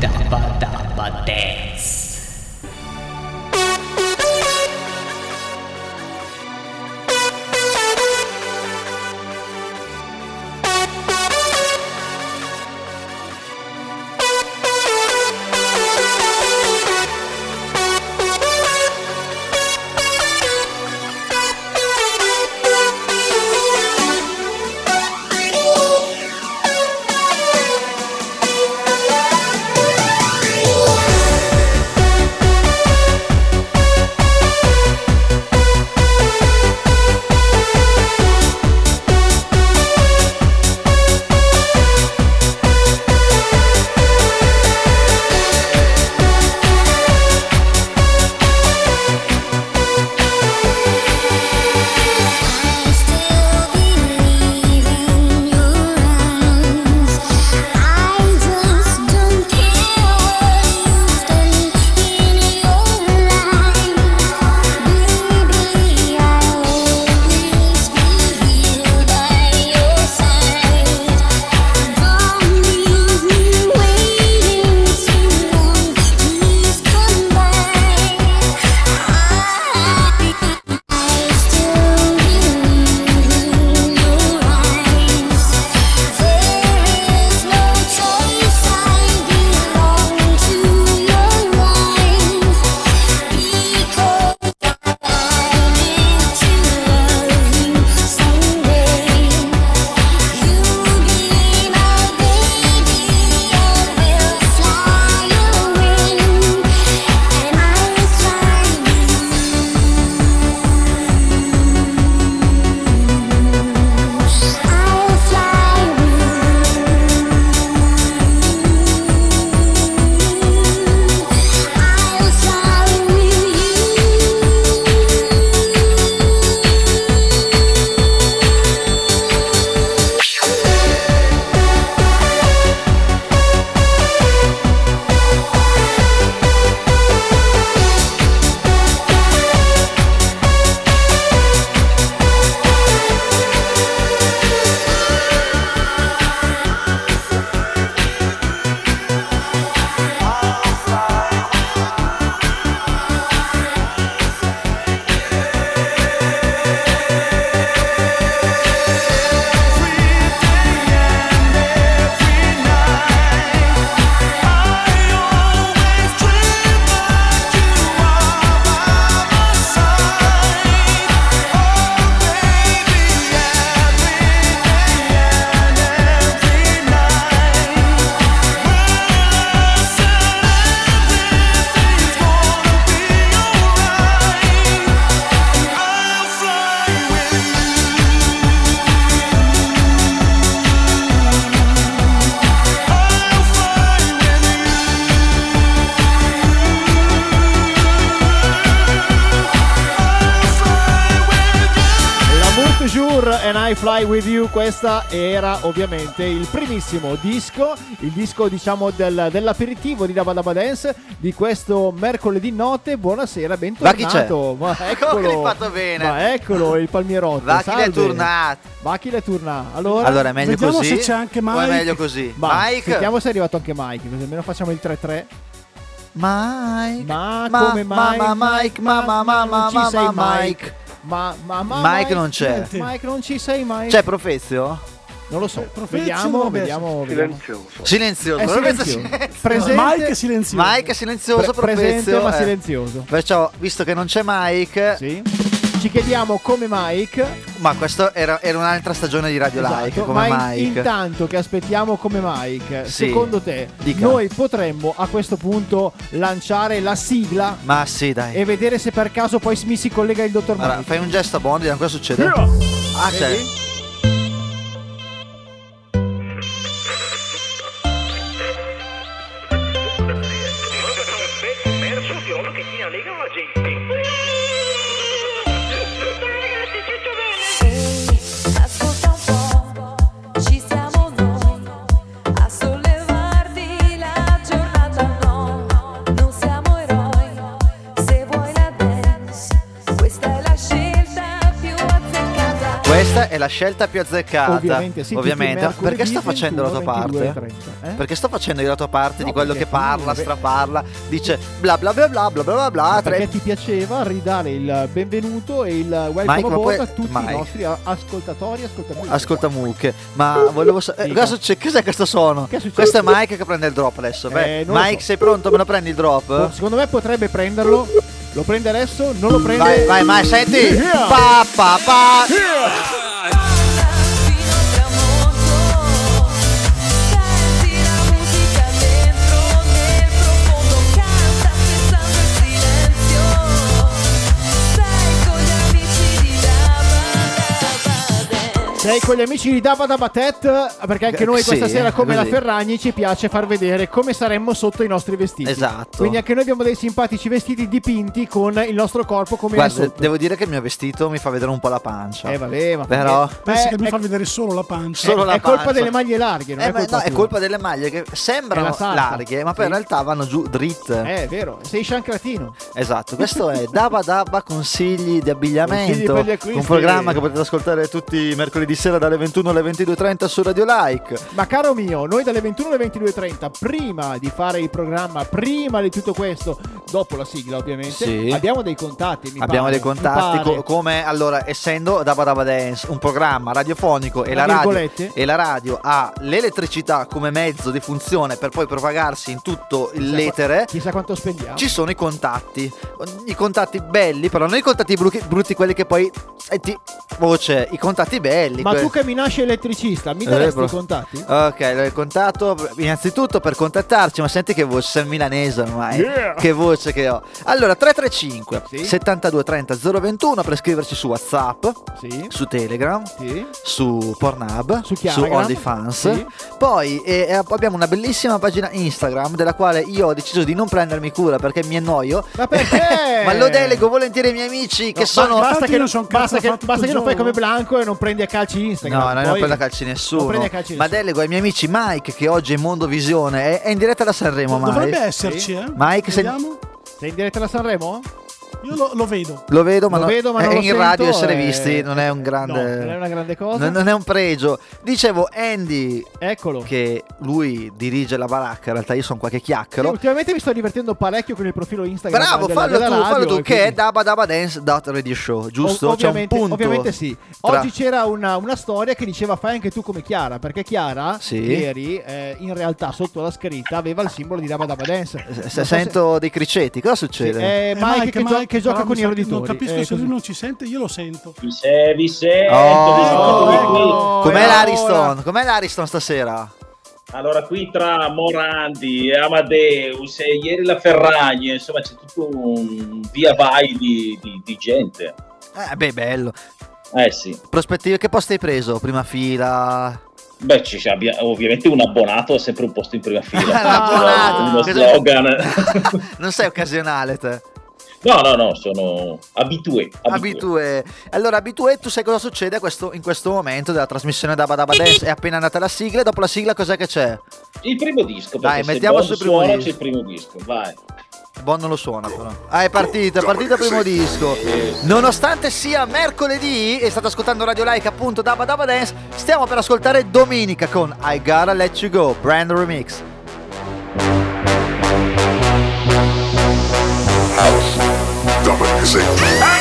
Dabba Dabba Dance. With You, questa era ovviamente il primissimo disco, il disco diciamo del- dell'aperitivo di Dabba Dabba Dance di questo mercoledì notte. Buonasera, chi bentornato. Ma Come eccolo, l'hai fatto bene? Ma eccolo il palmierotto. Va chi l'è salve. tornato. Va chi l'è tornato. Allora, Allora è meglio vediamo così. se c'è anche O è Mike. meglio così. Ma Mike. sentiamo se è arrivato anche Mike, così almeno facciamo il 3-3. Mike. Ma, Ma- come Mike? mamma Mike, mamma, mamma, non ci sei mamma, Mike. Ma, ma, ma Mike non c'è. Niente. Mike non ci sei Mike. C'è Profezio? non lo so. Profezio Vediamo, vediamo, vediamo. Silenzioso. Silenzioso. È Profezio silenzioso. silenzioso. Presente, Mike è silenzioso. Mike è silenzioso, pre- presente Profezio. ma eh. silenzioso. Perciò, visto che non c'è Mike, Sì. Ci chiediamo come Mike. ma questo era, era un'altra stagione di Radio Like, Esatto, come ma in- Mike. intanto che aspettiamo come Mike, Sì. secondo te Dica. noi potremmo a questo punto lanciare la sigla Ma sì, dai. e vedere se per caso poi mi si collega il dottor Allora, Mike? fai un gesto a Bond, vediamo cosa succede. Yeah. Ah, c'è. Vedi? Questa è la scelta più azzeccata. Ovviamente, sì, ovviamente. Perché sto facendo 21, la tua parte? 30, eh? Perché sto facendo io la tua parte no, di quello che parla, straparla, dice bla bla bla bla bla bla bla. No, perché ti piaceva ridare il benvenuto e il welcome Mike, aboard a tutti Mike. i nostri ascoltatori ascoltamucche. Ascoltamucche. Ma volevo sapere. Eh, cos'è questo suono? Che questo è Mike che prende il drop adesso. Eh, Mike, so. sei pronto? Me lo prendi il drop? Secondo me potrebbe prenderlo. Lo prende adesso? Non lo prende? Vai, vai, Mike, senti! Yeah. Pa, pa, pa. fino Sei con gli amici di Dabba Dabba Tet perché anche noi Sì, questa sera come la. Ferragni ci piace far vedere come saremmo sotto i nostri vestiti. Esatto. Quindi anche noi abbiamo dei simpatici vestiti dipinti con il nostro corpo come è Guarda, sotto. devo dire che il mio vestito mi fa vedere un po' la pancia. Eh vabbè, ma Però- eh, Pensi che lui è, fa vedere solo la pancia? Solo la è colpa pancia. delle maglie larghe, non Eh, è colpa no, è colpa delle maglie che È sembrano larghe, ma poi Sì. in realtà vanno giù dritte. Eh, è vero, sei sciancratino. Esatto, questo è Dabba Dabba consigli di abbigliamento. Consigli per gli acquisti. un programma che potete ascoltare tutti i mercoledì sera dalle 21 alle 22.30 su Radio Like. Ma caro mio, noi dalle 21 alle 22.30, prima di fare il programma, prima di tutto questo, dopo la sigla ovviamente, Sì. abbiamo dei contatti. Abbiamo pare, dei contatti co- come allora essendo Dabba Dabba Dance un programma radiofonico e la, radio, e la radio ha l'elettricità come mezzo di funzione per poi propagarsi in tutto il Chissà l'etere qua- Chissà quanto spendiamo. ci sono i contatti i contatti belli però non i contatti brutti, brutti quelli che poi eh, ti voce i contatti belli Ma tu che mi nasci elettricista, mi Eh, daresti bro. i contatti? Ok, l'ho contatto innanzitutto per contattarci, ma senti che voce, sei milanese ormai. Yeah. Che voce che ho. Allora, 335 Sì. 72 30 021 per scriverci su WhatsApp, Sì. su Telegram, Sì. su Pornhub, Su su. OnlyFans. Sì. Poi eh, eh, abbiamo una bellissima pagina Instagram della quale io ho deciso di non prendermi cura perché mi annoio. Ma perché? ma lo delego volentieri ai miei amici che No, sono... ba- basta che, non son cazzo basta che, basta che non fai il come. Blanco e non prendi a calci Instagram. No, no, non prende a calci nessuno. Non a calci ma delego ai miei amici Mike che oggi è in Mondo Visione. È, è in diretta da Sanremo, Mike. Dovrebbe esserci, Sì. eh? Mike, se- Vediamo. Sei in diretta da Sanremo? Io lo, lo vedo. Lo vedo, ma, Lo no- vedo, ma è non lo in radio sento, essere eh, visti non è un grande. no, non è una grande cosa. Non, non è un pregio. Dicevo, Andy, Eccolo. che lui dirige la baracca. In realtà, io sono qualche Sì, chiacchiero. ultimamente mi sto divertendo parecchio con il profilo Instagram. Bravo, della- fallo della tu, fallo radio, tu, e che è quindi- dabadabadance.radio show, giusto? Un ovviamente, punto. ovviamente sì. tra- Oggi c'era una, una storia che diceva fai anche tu come Chiara, perché Chiara Sì. ieri eh, in realtà sotto la scritta aveva il simbolo di Dabba Dabba Dance. Se- se sento dei criceti, cosa Sì, succede? è Eh, Mike, che, gio- Mike, che gioca con i roditori. Non capisco eh, se così. lui non ci sente, io lo sento. Vi se, vi sento, Oh, sento, ecco, qui. ecco. Com'è l'Ariston? Com'è l'Ariston stasera? Allora, qui tra Morandi e Amadeus e ieri la Ferragni, insomma, c'è tutto un via vai di, di- di gente. Eh, beh, bello. Eh sì. Prospettive, che posto hai preso? Prima fila? Beh, ci sia- abbia- ovviamente un abbonato ha sempre un posto in prima fila. L'abbonato. Uno Cosa- slogan. non sei occasionale te. No, no, no, sono abitué. abitué. Abitue. Allora, abitue, tu sai cosa succede questo- in questo momento della trasmissione da Badaba Dance? È appena andata la sigla, e dopo la sigla cos'è che c'è? Il primo disco, Dai, mettiamo sul primo suona disco. c'è il primo disco, vai. Bon non lo suona però. Ah, è partito, è partito il primo disco. Nonostante sia mercoledì e state ascoltando Radio Like appunto da Badaba Dance, stiamo per ascoltare Domenica con I Gotta Let You Go, brand remix. Dominic dumb it.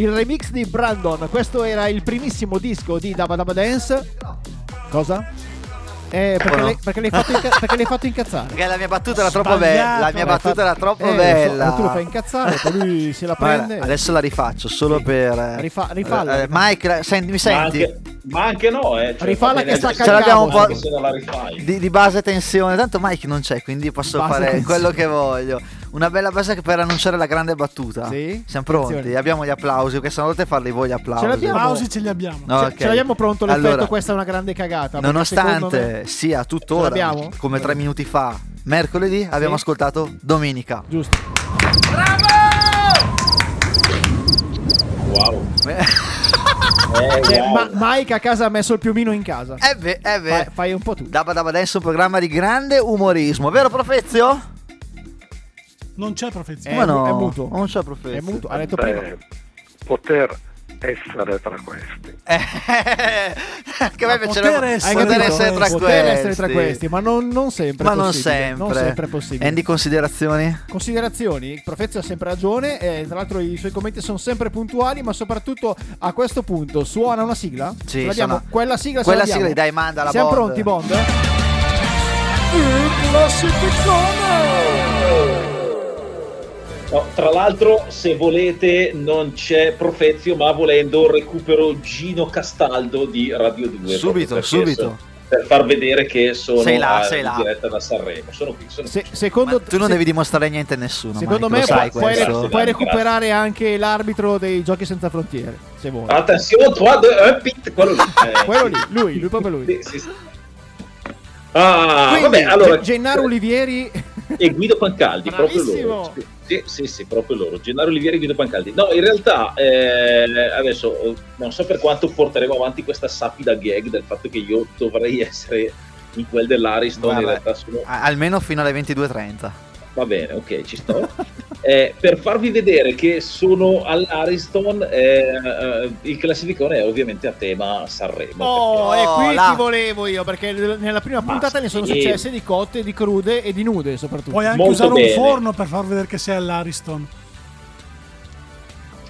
Il remix di Brandon. Questo era il primissimo disco di Dabba Dabba Dance. Cosa? Eh, perché, no? l'hai, perché l'hai fatto inca- perché l'hai fatto incazzare. Perché la mia battuta era troppo Sbagliato. bella. La mia battuta fa- era troppo eh, bella. so, tu lo fai incazzare, poi lui se la prende. adesso la rifaccio solo Sì. per. eh, Rifa- rifalla. eh, Mike, la- senti, mi Ma senti? anche, ma anche no, eh. Cioè, Rifalla che sta adesso- Ce l'abbiamo un po'- la. Di, di base tensione, tanto Mike non c'è, quindi posso Base fare tensione. quello che voglio. Una bella base per annunciare la grande battuta. Sì? Siamo pronti, Attenzione. abbiamo gli applausi. Questa volta farli voi gli applausi. Ce l'abbiamo. Applausi ce li abbiamo. No, Ce- ok. Ce l'abbiamo pronto l'effetto, Allora, questa è una grande cagata. Nonostante me- sia Ce tuttora come tre minuti fa, mercoledì, abbiamo Sì. ascoltato domenica. Giusto. Wow. Eh Eh, Cioè, wow. ma- Mike a casa ha messo il piumino in casa. beh, eh beh. Fai, fai un po' tu. Dabba Dabba Dance è un programma di grande umorismo, vero Profezio? Non c'è profezia. È Ma no, è muto. Non c'è Profezio. È muto, ha detto prima. Beh, poter essere tra questi. Eh, che Ma piacerebbe poter essere poter essere tra Poter questi. essere tra questi, ma non, non sempre. Ma non sempre. Non sempre è possibile. Andy, considerazioni? Considerazioni, il Profezio ha sempre ragione, e tra l'altro i suoi commenti sono sempre puntuali, ma soprattutto a questo punto suona una sigla? Sì, Ce l'abbiamo? suona- Quella sigla Quella sigla, dai, manda la Siamo Bond. pronti, Bond? Il classificone! No, tra l'altro, se volete, non c'è Profezio, ma volendo recupero Gino Castaldo di Radio 2. Subito, subito. Per far vedere che sono Sei là, a- sei in là. diretta da Sanremo. Sono qui, sono Se- qui. secondo tu non se- devi dimostrare niente a nessuno. Secondo Mike, me sai puoi, puoi- questo. Grazie, puoi grazie. recuperare anche l'arbitro dei giochi senza frontiere, se vuoi. Attenzione, 3, 2, 1, pit, quello lì. Eh, Quello lì, lui, lui proprio lui. Sì, sì, sì. Ah, Quindi, vabbè, allora... Ge- Gennaro Olivieri e Guido Pancaldi, proprio loro. Sì, sì, sì, proprio loro. Gennaro Olivieri e Guido Pancaldi. No, in realtà eh, adesso eh, non so per quanto porteremo avanti questa sapida gag del fatto che io dovrei essere in quel dell'Ariston, in Guarda, realtà sono... Almeno fino alle 22.30. Va bene, ok, ci sto. Eh, per farvi vedere che sono all'Ariston, eh, eh, il classificone è ovviamente a tema Sanremo. Oh, perché- e qui Oh, ti volevo io, perché nella prima Ma puntata ne sono successe di cotte, di crude e di nude soprattutto. Puoi anche Molto usare bene. un forno per far vedere che sei all'Ariston.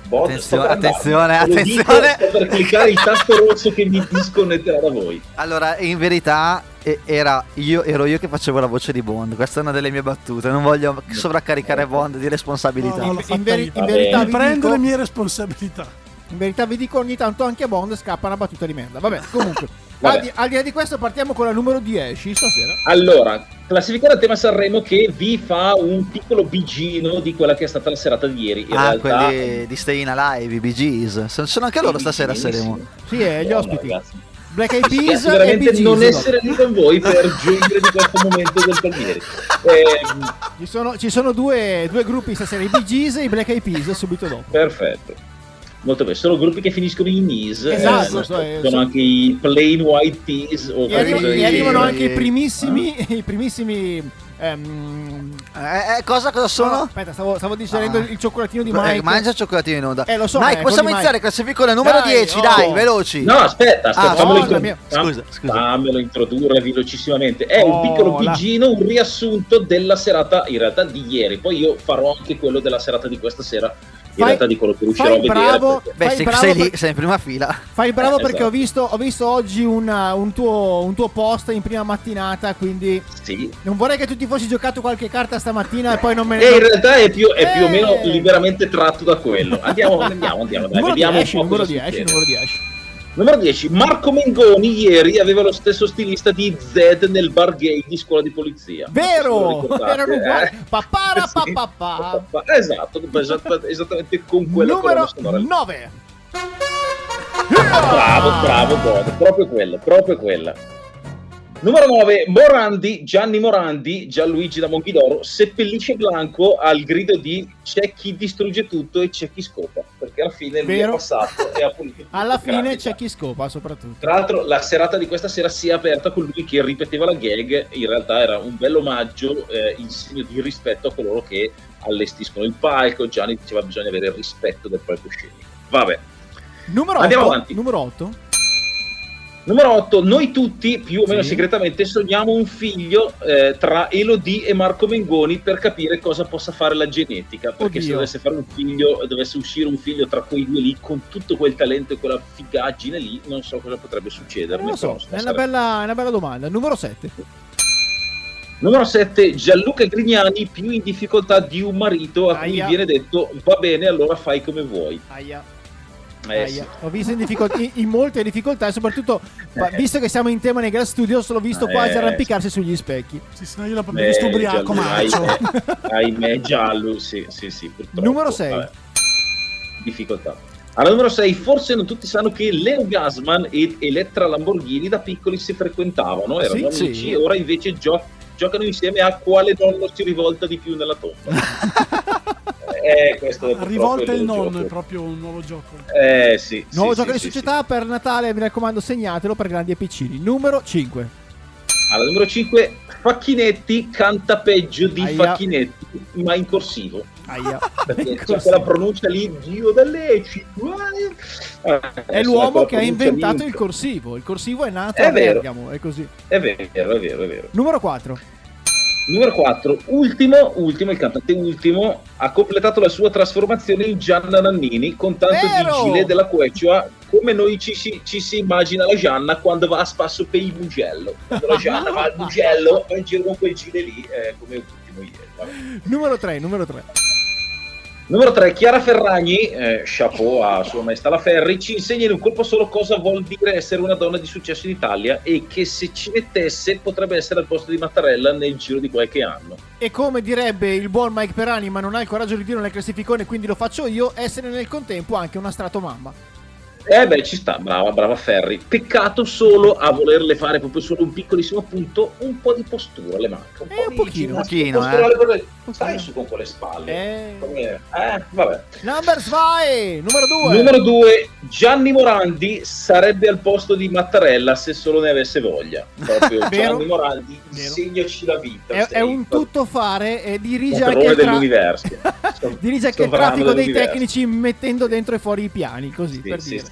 Boh, Attenzione, attenzione, attenzione. per cliccare il tasto rosso che mi disconnetterà da voi. Allora, in verità e- era io, ero io che facevo la voce di Bond. Questa è una delle mie battute. Non voglio sovraccaricare Bond di responsabilità. No, no, in, veri- in verità vi prendo dico, le mie responsabilità. in verità vi dico ogni tanto anche a Bond scappa una battuta di merda. Vabbè, comunque, Vabbè. Al, di, al di là di questo partiamo con la numero 10 stasera. Allora, classificare a tema Sanremo che vi fa un piccolo bigino di quella che è stata la serata di ieri. In ah, realtà, quelli di Stay in Alive, i Gees. Sono, anche loro stasera a. Sanremo. Sì, eh, gli ospiti. ragazzi. Black Eyed Peas veramente Bee non Gees, essere lì con voi per giungere di questo momento del Palmieri. Ehm, Ci sono, ci sono due, due gruppi stasera, i Bee Gees e i Black Eyed Peas subito dopo. perfetto. Molto bene, sono gruppi che finiscono in Nis. Esatto, eh, so- sono so- anche i Plain White Peas. O E, qualcosa e arrivano anche i eh, primissimi, i primissimi ehm, Eh, eh, cosa, cosa sono? no, aspetta, stavo, stavo digerendo Ah. il cioccolatino di Eh, Mike. mangia il cioccolatino in onda. Eh, lo so, Mike, eh, possiamo iniziare Mike. classifico numero Dai, 10, oh. dai, veloci. No, aspetta, aspetta, Ah, fammelo, no, intro- la mia- scusa, scusa. fammelo introdurre velocissimamente. È Oh, un piccolo la- pigino, un riassunto della serata in realtà di ieri. Poi io farò anche quello della serata di questa sera. In Fai- realtà di quello che riuscirò a vedere. bravo. perché- Beh, Fai sei, bravo sei lì, per- sei in prima fila. Fai il bravo Eh, perché ho, esatto. visto, ho visto oggi una- un, tuo, un tuo post in prima mattinata, quindi Sì. non vorrei che tu ti fossi giocato qualche carta stamattina e poi non me ne... E in realtà è più, è più o Eh. meno liberamente tratto da quello. Andiamo, andiamo, andiamo. Dai, numero vediamo 10, un po' numero cosa 10, succede. numero 10. Numero 10, Marco Mengoni ieri aveva lo stesso stilista di Zed nel bar gay di scuola di polizia. Vero, erano uguali. eh. Papara, Sì. papapà. Esatto, esatta- esattamente con quella Numero colonna sonora lì. 9. Bravo, bravo, bravo, proprio quella, proprio quella. Numero 9, Morandi, Gianni Morandi, Gianluigi da Monchidoro, seppellisce Blanco al grido di c'è chi distrugge tutto e c'è chi scopa, perché alla fine lui è passato e ha pulito. Alla fine Grazie, c'è chi scopa, soprattutto. Tra l'altro la serata di questa sera si è aperta con lui che ripeteva la gag, in realtà era un bel omaggio eh, in segno di rispetto a coloro che allestiscono il palco, Gianni diceva bisogna avere il rispetto del palcoscenico. Vabbè, Numero Andiamo 8. avanti. Numero 8. Numero 8, noi tutti più o meno Sì. segretamente sogniamo un figlio eh, tra Elodie e Marco Mengoni per capire cosa possa fare la genetica. Perché se Oddio. dovesse fare un figlio, dovesse uscire un figlio tra quei due lì, con tutto quel talento e quella figaggine lì, non so cosa potrebbe succedere. Non lo so, è una bella, è una bella domanda. Numero 7. Numero 7, Gianluca Grignani più in difficoltà di un marito a cui Aia. viene detto va bene, allora fai come vuoi. Aia. Eh, Aia. sì. Ho visto in, difficol- in- in molte difficoltà e soprattutto, pa- visto che siamo in tema nei Grand Studios, l'ho visto Eh. quasi arrampicarsi sugli specchi. Sì, sì, no, io l'ho Eh, visto ubriaco, marcio. ahimè, ahimè, giallo, sì, sì, sì. purtroppo. Numero sei. Vabbè. Difficoltà. Alla numero 6, forse non tutti sanno che Leo Gasman ed Elettra Lamborghini da piccoli si frequentavano, erano Sì, amici, sì. e ora invece gio- giocano insieme a quale nonno si rivolta di più nella tomba. eh, questo è Rivolta il nonno, gioco. è proprio un nuovo gioco. Eh sì. Nuovo sì, gioco sì, di sì, società per Natale, mi raccomando, segnatelo per grandi e piccini. Numero 5. sì. Alla numero 5, Facchinetti canta peggio di Aia. Facchinetti, ma in corsivo. Aia. Perché c'è Così. quella pronuncia lì, Dio dell'ecito. eh. È l'uomo che ha inventato lì. il corsivo. Il corsivo è nato È a vero. Bergamo, è così. È vero, è vero, è vero. Numero 4. Numero 4, ultimo, ultimo, il cantante ultimo ha completato la sua trasformazione in Gianna Nannini con tanto Vero! di gilet della Quechua come noi ci si, ci si immagina la Gianna quando va a spasso per il Mugello. Quando la Gianna va al Mugello va in giro con quel gilet lì, eh, come. Numero 3, numero 3. Numero 3, Chiara Ferragni, eh, chapeau a Sua Maestà la Ferri, ci insegna in un colpo solo cosa vuol dire essere una donna di successo in Italia e che se ci mettesse potrebbe essere al posto di Mattarella nel giro di qualche anno. E come direbbe il buon Mike Perani, ma non ha il coraggio di dirlo nel classificone, quindi lo faccio io, essere nel contempo anche una stratomamma. Eh beh, ci sta, brava, brava Ferri. Peccato solo a volerle fare proprio solo un piccolissimo punto, un po' di postura le manca. Un Eh, po' un pochino. Un pochino, Un Stai su con quelle spalle. Eh. Come- eh, vabbè. Number 2, numero 2. Numero 2, Gianni Morandi sarebbe al posto di Mattarella se solo ne avesse voglia. Proprio. Gianni Morandi, insegnaci la vita. È, è un tuttofare e dirige anche, il tra- dell'universo. dirige anche il traffico dei tecnici mettendo dentro e fuori i piani, così Sì, per sì, dire. sì.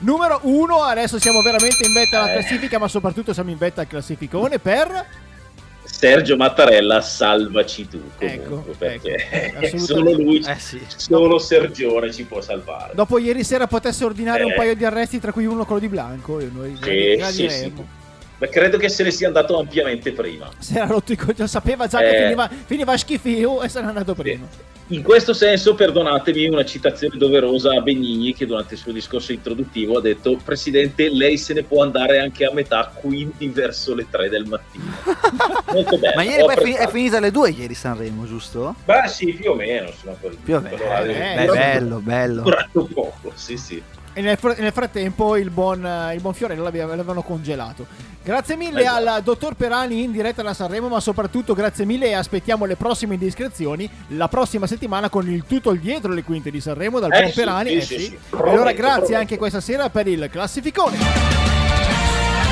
Numero 1, adesso siamo veramente in vetta alla Eh. classifica, ma soprattutto siamo in vetta al classificone per... Sergio Mattarella, salvaci tu. Comunque, Ecco, perché ecco, solo lui, Eh sì. solo Sergione ci può salvare. Dopo ieri sera potesse ordinare un Eh. paio di arresti, tra cui uno quello di Blanco, e noi Sì, gradiremo. sì, sì. Ma credo che se ne sia andato ampiamente prima. Si era rotto i coglioni, sapeva già che Eh. finiva, finiva schifio e se n'è andato prima. In questo senso, perdonatemi una citazione doverosa a Benigni che durante il suo discorso introduttivo ha detto Presidente, lei se ne può andare anche a metà, quindi verso le 3 del mattino. Molto bello. Ma ieri poi è, fini- è apprezzato. finita alle 2 ieri Sanremo, giusto? Beh sì, più o meno. Quel- Più o meno. Eh, bello, bello. durato poco, sì sì. E nel, fr- nel frattempo il buon, il buon Fiorello l'aveva- l'avevano congelato. Grazie mille Esatto. al dottor Perani in diretta da Sanremo, ma soprattutto grazie mille e aspettiamo le prossime indiscrezioni la prossima settimana con il tutto il dietro le quinte di Sanremo dal Eh buon sì, Perani. sì, eh sì, sì. sì. E allora Prometto, grazie prometto. anche questa sera per il classificone.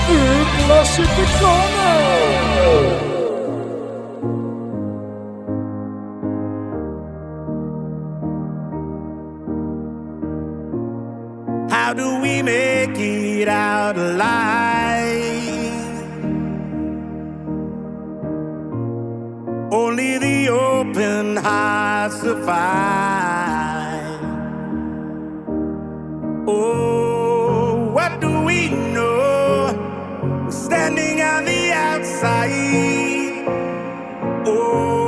Il classificone! How do we make it out alive? Only the open heart survive. Oh, what do we know? We're standing on the outside. Oh,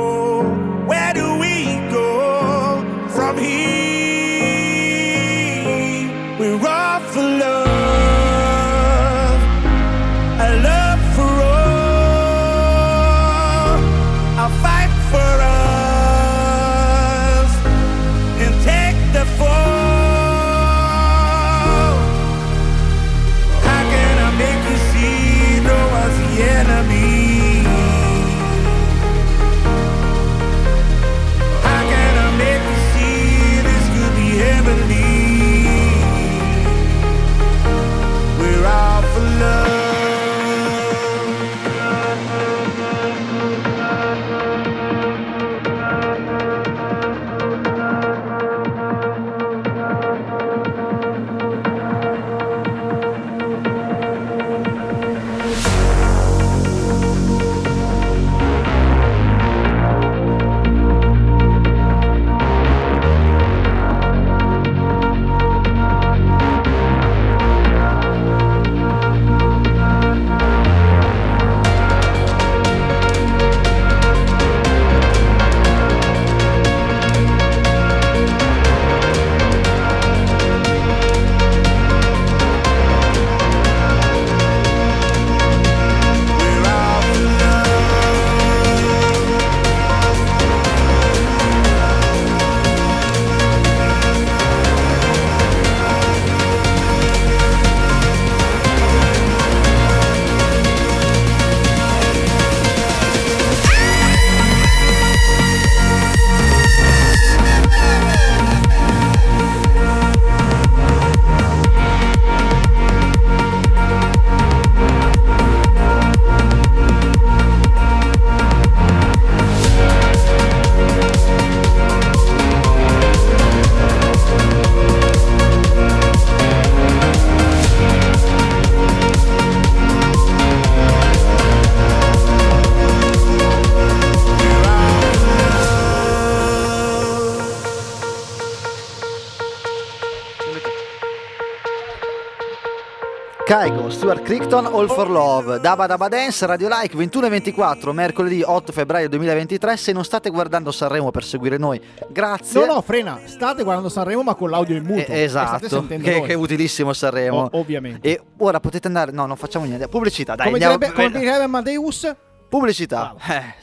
Stuart Crichton All for Love. Daba Daba Dance Radio Like 21 e 24 mercoledì 8 febbraio 2023 se non state guardando Sanremo per seguire noi grazie. No no frena state guardando Sanremo ma con l'audio in muto. Eh, esatto. che, che, è utilissimo Sanremo. O- ovviamente. E ora potete andare no non facciamo niente. Pubblicità dai come direbbe, come direbbe Amadeus? Pubblicità. Eh.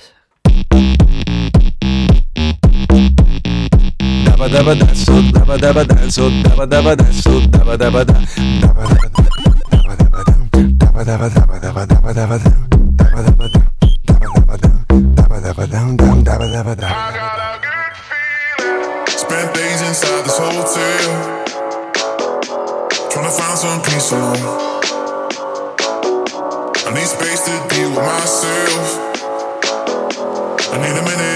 Daba daba da so daba daba da so daba daba da so daba daba da daba daba da Spent days inside this hotel, trying to find some peace alone. I need space to deal with myself. I need a minute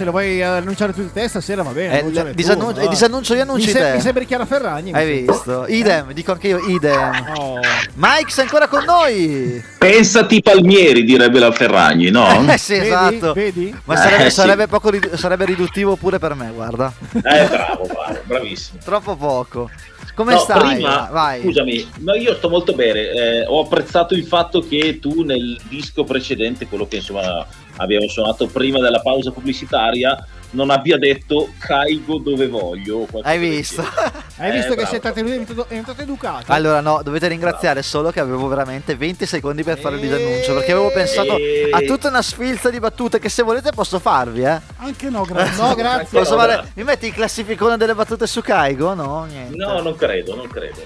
se lo vuoi annunciare tu di te stasera, va bene. Eh, l- tu, e disannuncio io, annunci mi se- te. Mi sembri Chiara Ferragni. Hai sembri. visto? Idem, dico anche io idem. Oh. Mike, sei ancora con noi? Pensati Palmieri, direbbe la Ferragni, no? Eh sì, Vedi? esatto. Vedi? Ma sarebbe, Eh, sì. sarebbe poco rid- sarebbe riduttivo pure per me, guarda. Eh, bravo, bravo, bravissimo. Troppo poco. Come No, stai? prima, Vai. scusami, ma io sto molto bene. eh, ho apprezzato il fatto che tu nel disco precedente, quello che insomma abbiamo suonato prima della pausa pubblicitaria, non abbia detto caigo dove voglio. Hai visto? Hai Eh, visto che bravo. è diventato, è diventato educato? Allora no, dovete ringraziare solo che avevo veramente 20 secondi per fare il disannuncio perché avevo pensato Eh. a tutta una sfilza di battute che se volete posso farvi, eh. Anche no, grazie. No, grazie. Posso fare... Mi metti il classificone delle battute su Kaigo? No, niente. No, non credo, non credo.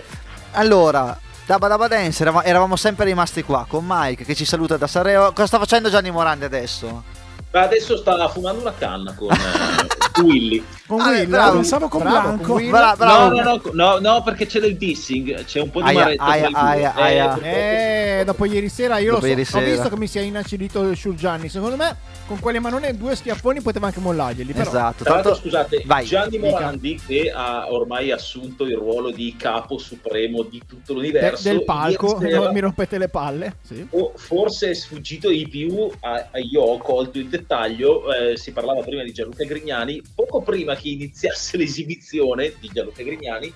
Allora, Dabba Dabba Dance, eravamo, eravamo sempre rimasti qua con Mike che ci saluta da Sanremo. Cosa sta facendo Gianni Morandi adesso? Adesso sta fumando una canna con eh, Willy. Con Ah, Will? bravo. Pensavo con Bravo, Blanco. con. Bra- No, bravo. no, no, no, no, perché c'è del dissing, c'è un po' di Aia, maretta aia, Eh, Eh, dopo ieri sera io Dopo lo so, ieri ho sera. visto che mi si è inacidito Gianni. Secondo me con quelle manone due schiaffoni poteva anche mollarglieli. Però. Esatto. Tra l'altro, Tanto... scusate, Vai. Gianni. Morandi, che ha ormai assunto il ruolo di capo supremo di tutto De- l'universo, del palco, sera, non mi rompete le palle. Sì. o forse è sfuggito di più, a- a- io ho colto il dettaglio, eh, si parlava prima di Gianluca Grignani, poco prima che iniziasse l'esibizione di Gianluca Grignani,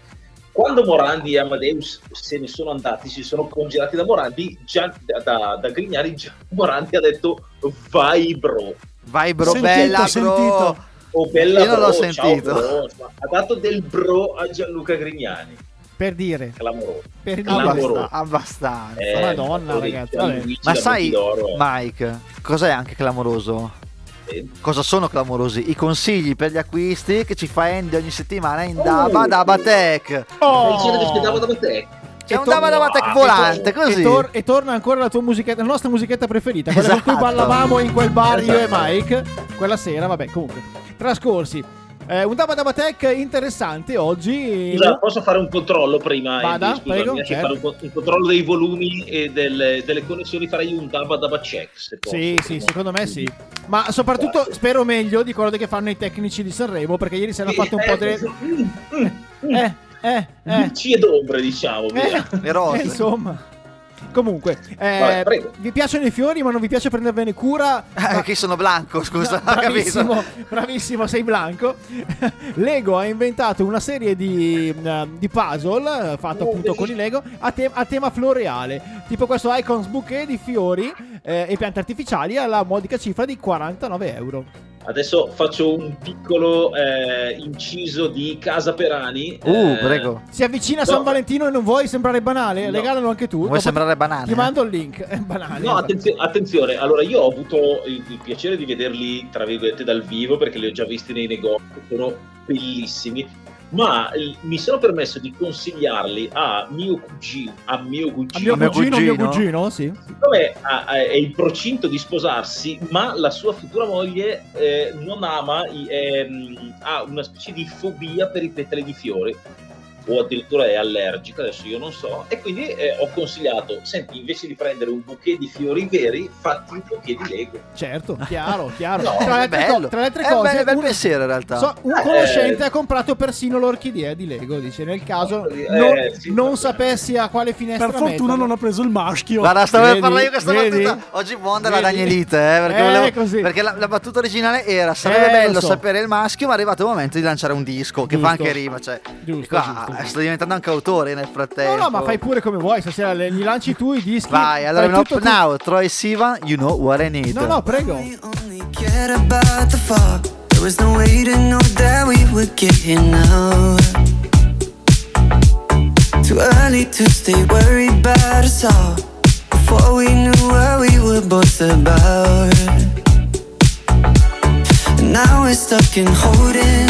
quando Morandi e Amadeus se ne sono andati, si sono congelati da Morandi, Gian- da, da- Grignani, Gianni Morandi ha detto vai bro. Vai bro, Sentito, bella bro. sentito. Oh, bella Io non bro, l'ho sentito. bro. Ha dato del bro a Gianluca Grignani. Per dire, Clamoroso. per dire. Clamoroso. Abbasta- abbastanza. Eh, Madonna, ragazzi. Ma sai, Mike, cos'è anche clamoroso? Cosa sono clamorosi? I consigli per gli acquisti che ci fa Andy ogni settimana in Daba Daba Tech. Oh! Stai dicendo che aspettavo da te? C'è E un Daba Daba Tech volante, E, così. tor- e torna ancora la tua musichetta, la nostra musichetta preferita, quella con cui Esatto. ballavamo in quel bar io e Esatto. Mike quella sera, vabbè, comunque. Trascorsi. Eh, un Daba Daba Tech interessante oggi. Scusa, posso fare un controllo prima? Vada, Andy? Prego, anche certo. fare un, un controllo dei volumi e delle, delle connessioni. Farei un daba daba check. Se posso. Sì, sì, secondo me sì. Ma soprattutto spero meglio di quello che fanno i tecnici di Sanremo, perché ieri sera hanno fatto un po' delle... Eh, eh, eh. Luci ed ombre, diciamo. Eh, rose. eh, insomma. Comunque, eh, Vabbè, vi piacciono i fiori, ma non vi piace prendervene cura? Eh, che sono blanco, scusa, No, bravissimo, bravissimo, sei blanco. Lego ha inventato una serie di, eh, di puzzle eh, fatto Oh, appunto con i Lego a, te- a tema floreale. Tipo questo Icons Bouquet di fiori eh, e piante artificiali alla modica cifra di 49 euro. Adesso faccio un piccolo eh, inciso di Casa Perani. Uh, Eh, prego. Si avvicina No. San Valentino e non vuoi sembrare banale? No. Regalalo anche tu. Vuoi sembrare banale? Ti mando il link. È banale. No, attenzio- attenzione, allora io ho avuto il, il piacere di vederli, tra virgolette, dal vivo perché li ho già visti nei negozi, sono bellissimi, ma il- mi sono permesso di consigliarli a mio cugino, a mio A cugino, mio A mio cugino, mio cugino? cugino, sì. siccome ha- ha- è in procinto di sposarsi, ma la sua futura moglie eh, non ama, ehm, ha una specie di fobia per i petali di fiori. O addirittura è allergica, adesso io non so. E quindi eh, ho consigliato: senti, invece di prendere un bouquet di fiori veri, fatti un bouquet di Lego. Certo, chiaro, chiaro. No, tra, le È altre co- tra le altre È cose, un bel pensiero in realtà. so- un Eh, conoscente eh. ha comprato persino l'orchidea di Lego. Dice: Nel caso Eh, non, sì, non sapessi a quale finestra Per fortuna metterlo. non ha preso il maschio. Guarda, stavo per parlare io questa Vedi? battuta. Oggi buona della Vedi? Danielite, eh, perché, Eh, volevo- perché la, la battuta originale era sarebbe Eh, bello lo so. sapere il maschio, ma è arrivato il momento di lanciare un disco che fa Giusto. anche rima, cioè. Giusto, qua giusto, giusto. Sto diventando anche autore nel frattempo. No, no, ma fai pure come vuoi. Stasera le- gli lanci tu i dischi. Vai, allora no, tutto tu. now, Troy Sivan, you know what I need. No, no, prego. only cared about the fall. There was no way to know that we would get here now. Too early to stay worried about us all. Before we knew what we were both about. Now we're stuck in holding.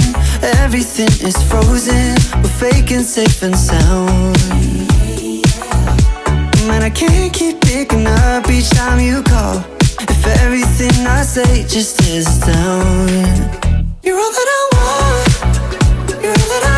Everything is frozen. We're faking safe and sound. Man, I can't keep picking up each time you call. If everything I say just is down. You're all that I want. You're all that I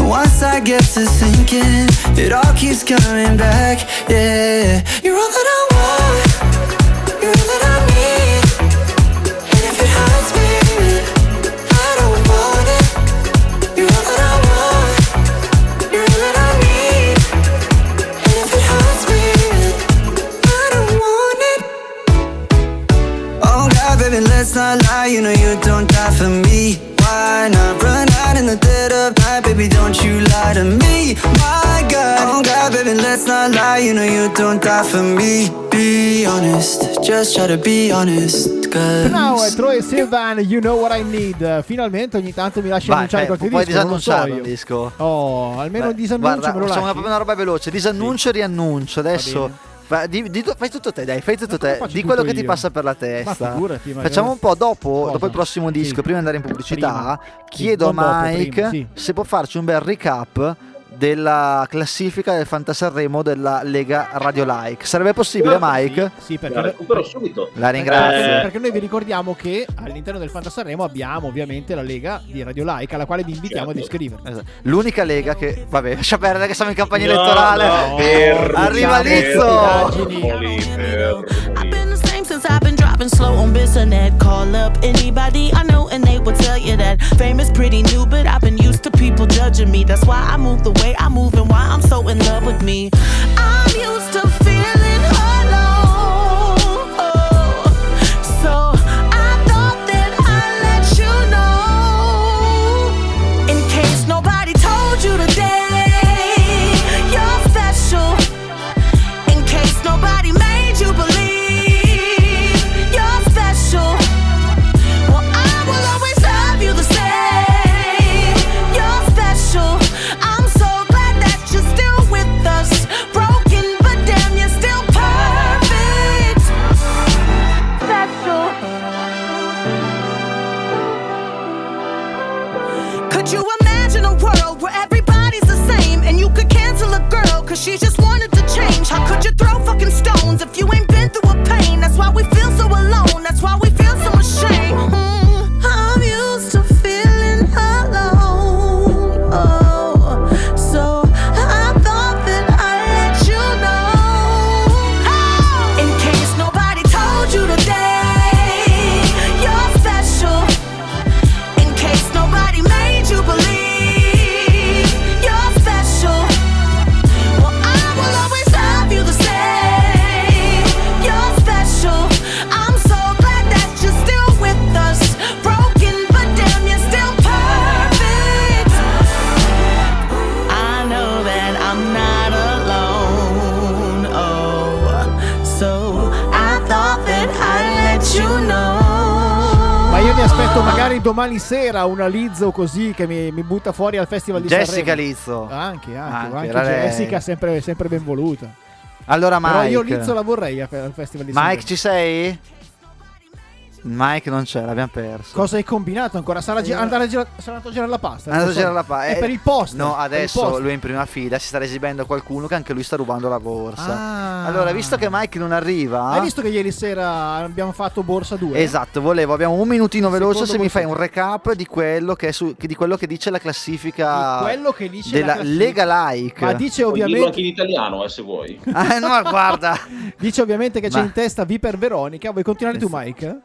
Once I get to thinking, it all keeps coming back. Yeah, you're all that I want, lie to me, my God. Oh God, baby, let's not lie. You know you don't die for me. Be honest, just try to be honest, Now è. Troy Silvan, You Know What I Need. Finalmente ogni tanto mi lasci Vai, annunciare eh, qualche puoi disco, so disannunciare io. un disco. Oh, almeno un Beh, disannuncio guarda, me lo facciamo lasci. proprio una roba veloce. Disannuncio e riannuncio. Adesso bene. Fa- di- di- fai tutto te, dai, fai tutto Ma te. Di quello che ti io? passa per la Ma testa. figurati, ma Facciamo io- un po' dopo, Cosa? dopo il prossimo disco, Sì. prima di andare in pubblicità. Prima. Chiedo a dopo, Mike prima, sì. se può farci un bel recap della classifica del Fantasarremo della Lega Radio Like. Sarebbe possibile, Mike? Sì, perché, La recupero subito. La perché, ringrazio. perché noi vi ricordiamo che all'interno del Fantasarremo abbiamo ovviamente la Lega di Radio Like alla quale vi invitiamo ad Certo. iscrivervi. Esatto. L'unica lega che. Vabbè, lascia perdere che siamo in campagna No, elettorale. no, Arriva Lizzo! fermi. Been the same since I've been dropping slow on Bissonnet. Call up anybody I know and they will tell you that fame is pretty new, but I've been used to people judging me. That's why I move the way I move and why I'm so in love with me. I'm used to sera una Lizzo così che mi, mi butta fuori al Festival di Jessica Sanremo. Lizzo. Anche, anche, Anche, anche. Jessica sempre, sempre ben voluta. Allora, Però Mike. io Lizzo la vorrei al al Festival di Mike, Sanremo. ci sei? Mike non c'è, l'abbiamo perso. Cosa hai combinato ancora? Sarà, gi- andare a gira- sarà andato a girare la pasta? È andato a girare la pa- È eh, per il post. No, adesso post. lui è in prima fila, si sta esibendo qualcuno che anche lui sta rubando la borsa. Ah. Allora, visto che Mike non arriva, Hai visto che ieri sera abbiamo fatto borsa 2? Esatto, volevo, abbiamo un minutino veloce Secondo se mi fai un recap di quello che, è su- di quello che dice la classifica Di quello che dice della la classifica. Lega Like. Ma dice ovviamente, anche in italiano, eh, se vuoi. Ah, no, guarda. dice ovviamente che c'è Ma- in testa Viper Veronica. Vuoi continuare tu, Mike?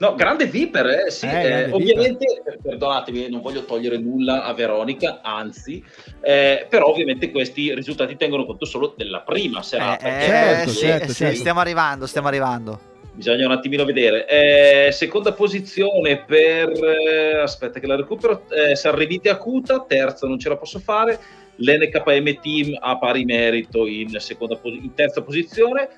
No, grande Viper, eh, sì. Eh, eh, ovviamente, eh, perdonatemi, non voglio togliere nulla a Veronica, anzi, eh, però ovviamente questi risultati tengono conto solo della prima serata. Eh, perché certo, sì, certo, sì, certo. stiamo arrivando, stiamo arrivando. Bisogna un attimino vedere. Eh, seconda posizione per... eh, aspetta che la recupero. Eh, Sanremite Acuta, terza non ce la posso fare. L'NKM Team a pari merito in, seconda in terza posizione.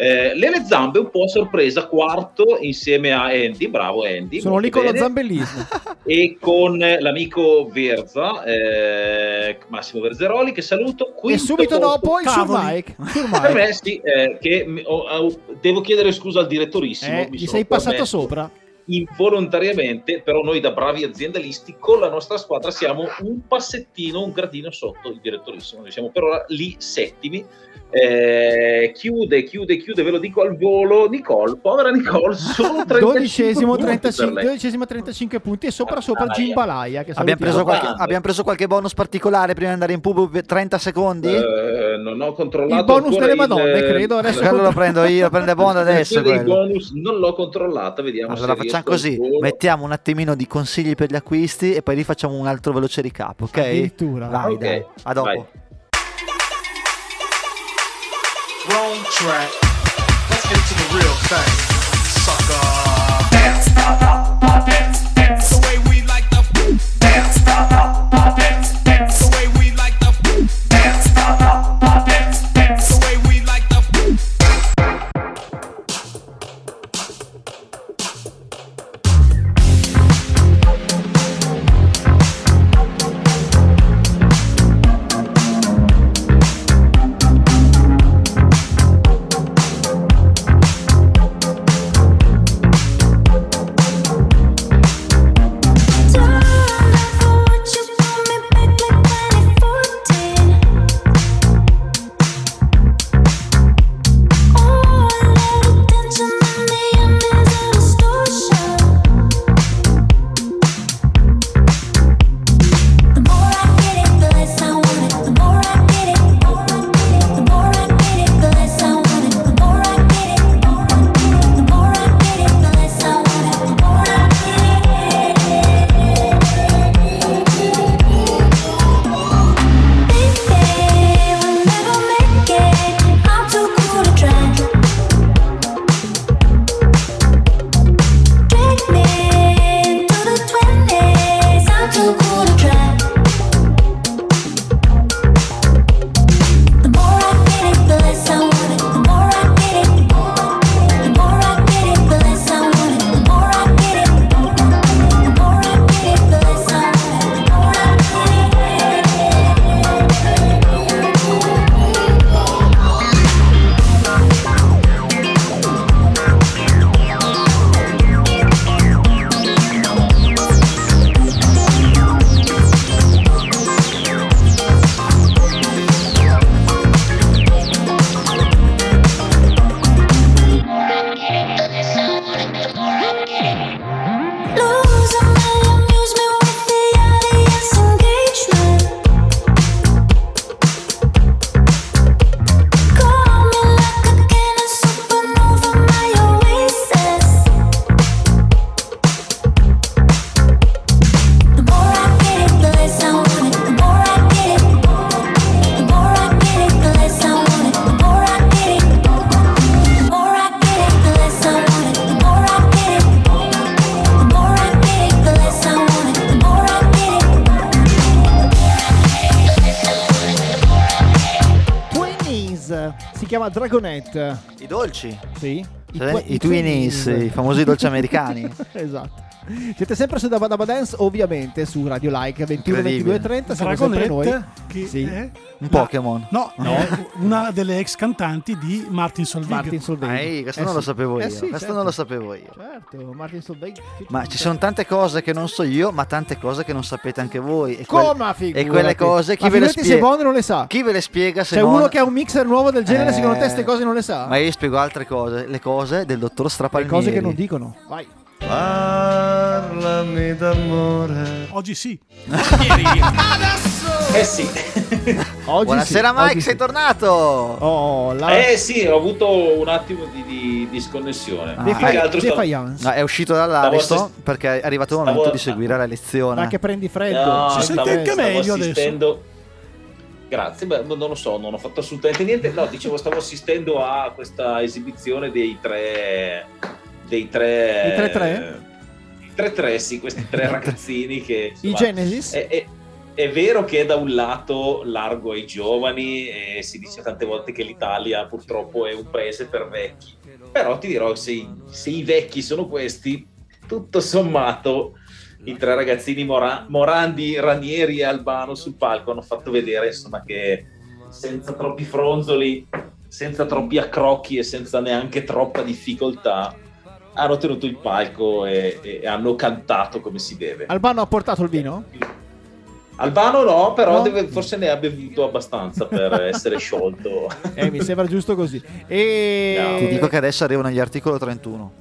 Eh, Lele Zambe un po' a sorpresa, quarto insieme a Andy. Bravo Andy. Sono lì con lo bene. zambellismo. E con l'amico Verza, eh, Massimo Verzeroli, che saluto. e Quinto subito posto. dopo il sur Mike. Sur Per me sì, eh, che ho- ho- devo chiedere scusa al direttorissimo. Eh, mi gli sei passato permesso sopra. Involontariamente, però noi da bravi aziendalisti con la nostra squadra siamo un passettino, un gradino sotto il direttorissimo. Noi siamo per ora lì settimi. Eh, chiude, chiude, chiude, ve lo dico al volo. Nicole, povera Nicole, solo 35 Dodicesimo, punti per 35, lei. dodicesimo 35 punti e sopra sopra Aia. Gimbalaia che Abbiamo preso, qualche, abbiamo preso qualche bonus particolare prima di andare in pub 30 secondi? Eh, non ho controllato Il bonus delle il- Madonne, credo, adesso quello lo prendo io, prende Bond adesso. Quello. bonus non l'ho controllata, vediamo Allora se facciamo al così, mettiamo un attimino di consigli per gli acquisti e poi lì facciamo un altro veloce recap, ok? Addirittura. Vai, Ok, dai, a dopo. vai. Wrong track. Let's get to the real thing. Sucker. Dragonette. I dolci. Sì. Cioè, que- I Twinnies, i famosi dolci americani. esatto. Siete sempre su Dabba Dabba Dance, ovviamente su Radio Like 21 22 Incredibile. 30. Siamo sempre noi. Che Sì. è Un Pokémon. No, è una delle ex cantanti di Martin Solveig. Martin Solveig. Ehi, questo Eh non sì. lo sapevo io. Eh sì, questo certo. non lo sapevo io. Certo, Martin Solveig. Ma ci sono tante cose che non so io, ma tante cose che non sapete anche voi. E, Come? quel- figurati. e quelle cose chi Ma ve le figurati se spiega? Bond non le sa. Chi ve le spiega se C'è non... uno che ha un mixer nuovo del genere, Eh, secondo te queste cose non le sa? Ma io spiego altre cose, le cose del dottor Le Strapalmieri. cose che non dicono. Vai. Parlami d'amore. Oggi sì. Eh sì. Oggi Buonasera sì, Mike, oggi sei sì. tornato. Oh, la Eh sì, ho avuto un attimo di, di, di sconnessione. Ah. Che altro stavo-. No, è uscito dall'Ariston Stavo assist- perché è arrivato il stavo- momento di seguire la lezione. Ma che prendi freddo. No, Si stavo, sente anche stavo meglio adesso. Grazie, beh, non lo so, non ho fatto assolutamente niente. No, dicevo, stavo assistendo a questa esibizione dei tre. dei tre. I tre tre? i tre tre, sì, questi tre ragazzini che. I insomma, Genesis? è, è- è vero che da un lato largo ai giovani e si dice tante volte che l'Italia purtroppo è un paese per vecchi, però ti dirò se i, se i vecchi sono questi, tutto sommato i tre ragazzini Mora- Morandi, Ranieri e Albano sul palco hanno fatto vedere insomma che senza troppi fronzoli, senza troppi accrocchi e senza neanche troppa difficoltà hanno tenuto il palco e, e hanno cantato come si deve. Albano ha portato il vino? Albano no, però No? deve- forse ne ha bevuto abbastanza per essere sciolto. Eh, mi sembra giusto così. E... No. Ti dico che adesso arrivano gli articoli 31.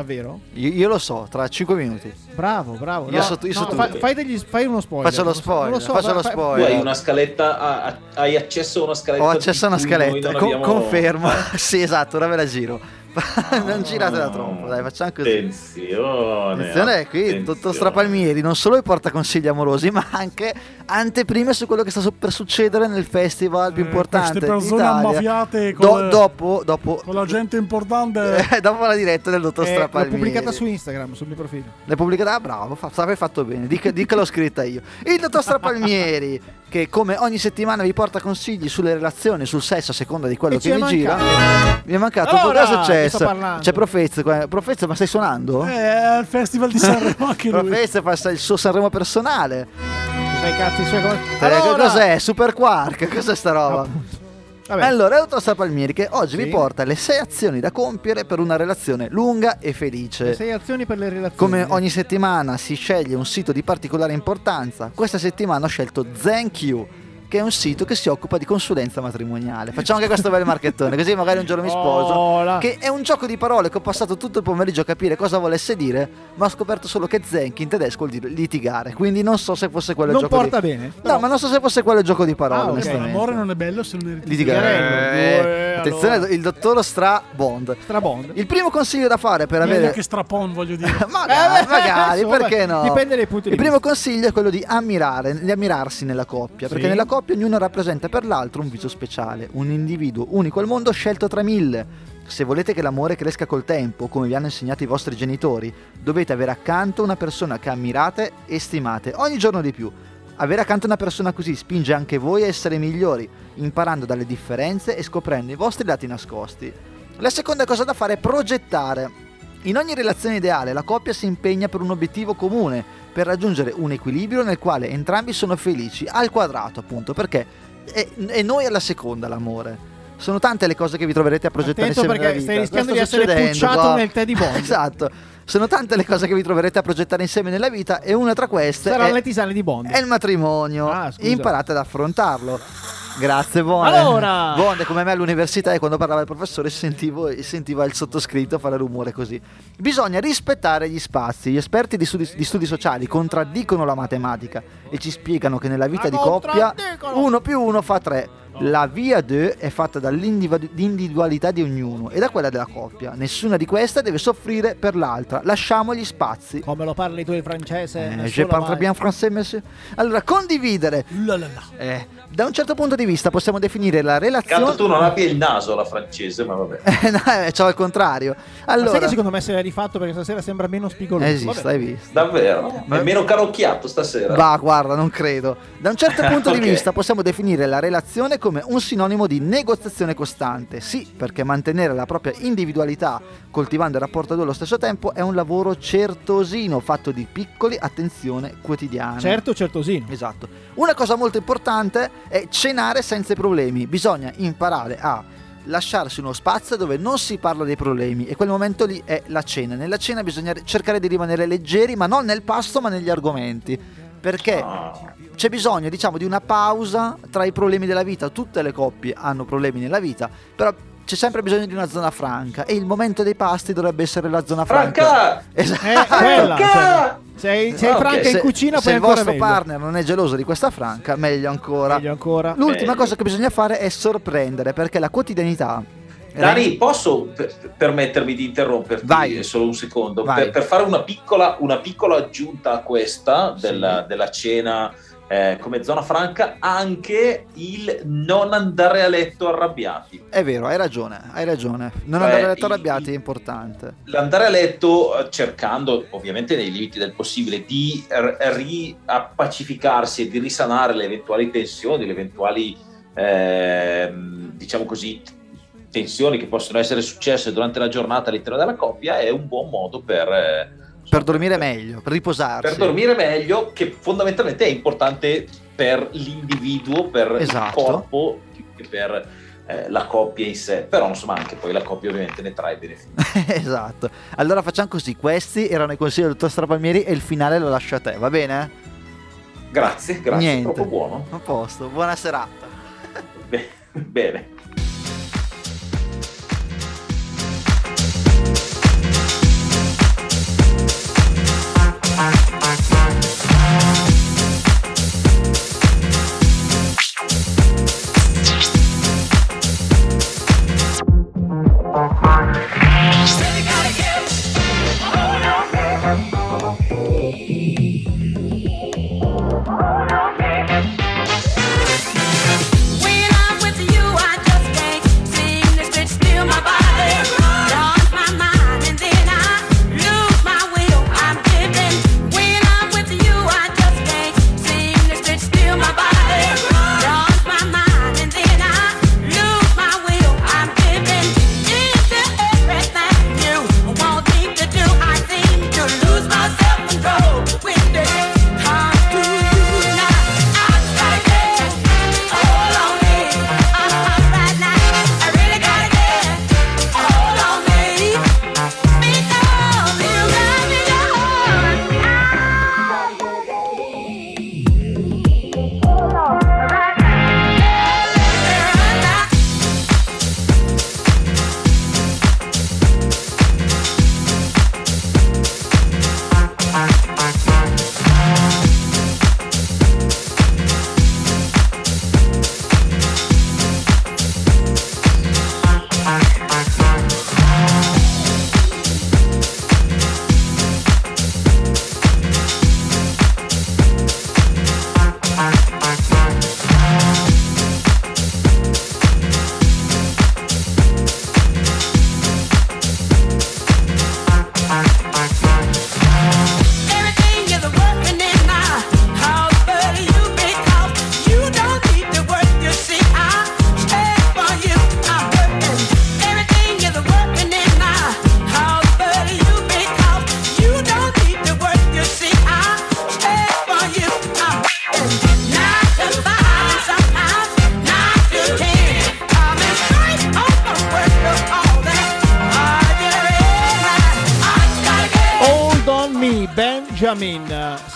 Davvero? Io, io lo so, tra 5 minuti. Bravo, bravo. Io so- io so fa- fai, degli- fai uno spoiler. Faccio lo spoiler, lo so, faccio fa- lo spoiler. hai una scaletta, ha- hai accesso a una scaletta. Ho accesso a una scaletta, con- abbiamo- confermo. sì, esatto, ora ve la giro. non giratela troppo, dai, facciamo così. Attenzione. Attenzione qui, il dottor attenzione. Strapalmieri non solo vi porta consigli amorosi, ma anche anteprime su quello che sta per succedere nel festival più Eh, importante queste persone d'Italia. ammafiate Do- con, le- dopo, dopo, con la gente importante. eh, dopo la diretta del dottor Eh, l'ho Strapalmieri. pubblicata su Instagram, sul mio profilo. L'hai pubblicata? Ah, bravo, fa- sape fatto bene. Dica, dica l'ho scritta io. Il dottor Strapalmieri, che come ogni settimana vi porta consigli sulle relazioni, sul sesso, a seconda di quello E che vi gira. Mi è mancato. Allora, Cosa è successo? C'è Profezio. qua. Profezio, ma stai suonando? Eh, al festival di Sanremo anche lui. Profezio fa il suo Sanremo personale. Fai cazzi suoi come... Eh, Allora- Cos'è? Super Quark? Cos'è sta roba? Vabbè. Allora, dottor Strapalmieri che oggi Sì. vi porta le sei azioni da compiere per una relazione lunga e felice. Sei azioni per le relazioni. Come ogni settimana si sceglie un sito di particolare importanza, questa settimana ho scelto ZenQ, che è un sito che si occupa di consulenza matrimoniale. Facciamo anche questo bel marchettone, così magari un giorno mi sposo. Oh. Che è un gioco di parole che ho passato tutto il pomeriggio a capire cosa volesse dire, ma ho scoperto solo che Zenk in tedesco vuol dire litigare, quindi non so se fosse quello il Non gioco porta di... bene. No, ma non so se fosse quello il gioco di parole, Ah, ok. onestamente. L'amore non è bello se non è Litigare. Litigare. Eh, attenzione, allora. il dottor Stra Bond. Strabond. Il primo consiglio da fare per Meglio avere che strapon, voglio dire. magari, Eh, magari, insomma, perché no? dipende dai punti di Il primo vista. consiglio è quello di ammirare, di ammirarsi nella coppia, perché Sì. nella coppia ognuno rappresenta per l'altro un viso speciale, un individuo unico al mondo scelto tra mille. Se volete che l'amore cresca col tempo, come vi hanno insegnato i vostri genitori, dovete avere accanto una persona che ammirate e stimate ogni giorno di più. Avere accanto una persona così spinge anche voi a essere migliori, imparando dalle differenze e scoprendo i vostri lati nascosti. La seconda cosa da fare è progettare. In ogni relazione ideale la coppia si impegna per un obiettivo comune, per raggiungere un equilibrio nel quale entrambi sono felici, al quadrato appunto, perché è, è noi alla seconda l'amore. Sono tante le cose che vi troverete a progettare Attento insieme perché nella vita. stai rischiando di essere pucciato qua? nel di Bond. esatto. Sono tante le cose che vi troverete a progettare insieme nella vita e una tra queste Saranno è, le tisane di Bond. è il matrimonio. Ah. Imparate ad affrontarlo. Grazie Bond. Allora. Bond come me all'università e quando parlava il professore sentivo, sentiva il sottoscritto fare rumore così. Bisogna rispettare gli spazi. Gli esperti di studi, di studi sociali contraddicono la matematica e ci spiegano che nella vita di coppia contraddicono. uno più uno fa tre. La via 2 è fatta dall'individualità di ognuno e da quella della coppia. Nessuna di queste deve soffrire per l'altra. Lasciamo gli spazi. Come lo parli tu il francese? Eh, je parle mai. bien français, monsieur. Allora, condividere La la la. eh, Da un certo punto di vista possiamo definire la relazione... Canto tu non abbia il naso alla francese, ma vabbè. Eh, no, eh, c'ho il contrario. Ma sai Allora, che secondo me se l'hai rifatto perché stasera sembra meno spigoloso. esiste, Vabbè. hai visto? Davvero? Ma- È meno carocchiato stasera. Va, guarda, non credo. Da un certo punto Ok. di vista possiamo definire la relazione come un sinonimo di negoziazione costante. Sì, perché mantenere la propria individualità coltivando il rapporto a due allo stesso tempo è un lavoro certosino, fatto di piccoli attenzione quotidiane. Certo, certosino. Esatto. Una cosa molto importante è cenare senza i problemi. Bisogna imparare a lasciarsi uno spazio dove non si parla dei problemi e quel momento lì è la cena. Nella cena bisogna cercare di rimanere leggeri, ma non nel pasto, ma negli argomenti. Perché c'è bisogno, diciamo, di una pausa tra i problemi della vita. Tutte le coppie hanno problemi nella vita, però c'è sempre bisogno di una zona franca e il momento dei pasti dovrebbe essere la zona franca. Franca! Esatto. Eh, quella. Franca! Sei sei Ok, franca in se, cucina, se poi il vostro meglio. partner non è geloso di questa franca, meglio ancora. Meglio ancora. L'ultima Meglio. cosa che bisogna fare è sorprendere perché la quotidianità. Dani, posso per- permettermi di interromperti Vai. solo un secondo? Per, per fare una piccola, una piccola aggiunta a questa della, Sì. della cena eh, come zona franca, anche il non andare a letto arrabbiati. È vero, hai ragione, hai ragione. Non Beh, andare a letto arrabbiati è importante. L'andare a letto eh, cercando, ovviamente nei limiti del possibile, di riappacificarsi e di risanare le eventuali tensioni, le eventuali, ehm, diciamo così, tensioni che possono essere successe durante la giornata all'interno della coppia, è un buon modo per... eh, Per dormire meglio, per riposarsi. per dormire meglio, che fondamentalmente è importante per l'individuo, per Esatto. il corpo, più che per eh, la coppia in sé. Però, insomma, anche poi la coppia ovviamente ne trae beneficio. esatto. Allora facciamo così, questi erano i consigli del dottor Strapalmieri e il finale lo lascio a te, va bene? Grazie, grazie, Niente. troppo buono. A posto, buona serata. Be- bene. back, back, back.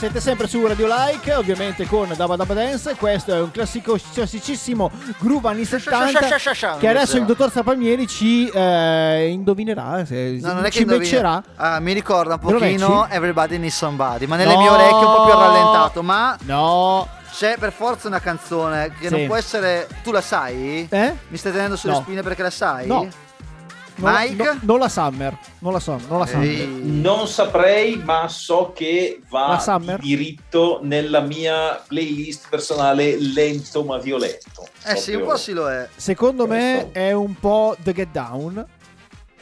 Siete sempre su Radio Like, ovviamente con Daba Daba Dance. Questo è un classico, classicissimo groove anni 70 che adesso il dottor Sapalmieri ci eh, indovinerà, se, No, non è ci indovina. matcherà. Ah, mi ricorda un pochino? Everybody Needs Somebody, ma nelle No. mie orecchie un po' più rallentato, ma No, c'è per forza una canzone che Sì. non può essere... Tu la sai? eh? Mi stai tenendo sulle No. spine perché la sai? No. Non, Mike? no- non la Summer. Non la so, non la Summer. Non saprei, ma so che La va diritto nella mia playlist personale lento ma violetto. Eh sì, un po' sì lo è. Secondo me è un po' The Get Down.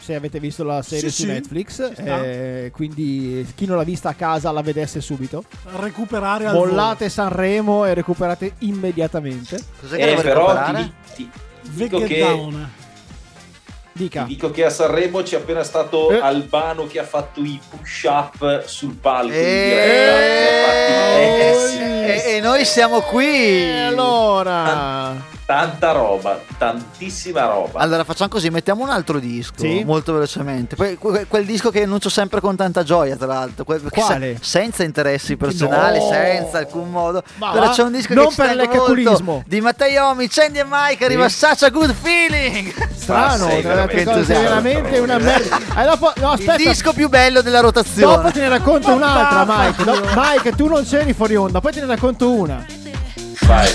Se avete visto la serie Sì, su sì, Netflix, eh, quindi chi non l'ha vista a casa la vedesse subito. Recuperare al Mollate Sanremo e recuperate immediatamente. Cos'è Eh, però ti, ti- ti dico Get che, Down. Dica. ti dico che a Sanremo c'è appena stato Eh. Albano che ha fatto i push up sul palco in Eh. eh, sì. E, e noi siamo qui. E allora, Tanta roba, tantissima roba. Allora facciamo così, mettiamo un altro disco Sì. molto velocemente. Poi que- quel disco che annuncio sempre con tanta gioia, tra l'altro. perché Quale? se- senza interessi personali, No. senza alcun modo. Ma Però c'è un disco non che per molto, di Matteo Omi, Candy e Mike, arriva Such a Good Feeling. strano, le altre veramente una merda. E dopo, no, Il disco più bello della rotazione. dopo te ne racconto un'altra. Mike. Mike, tu non c'eri fuori onda, poi te ne racconto una. Vai.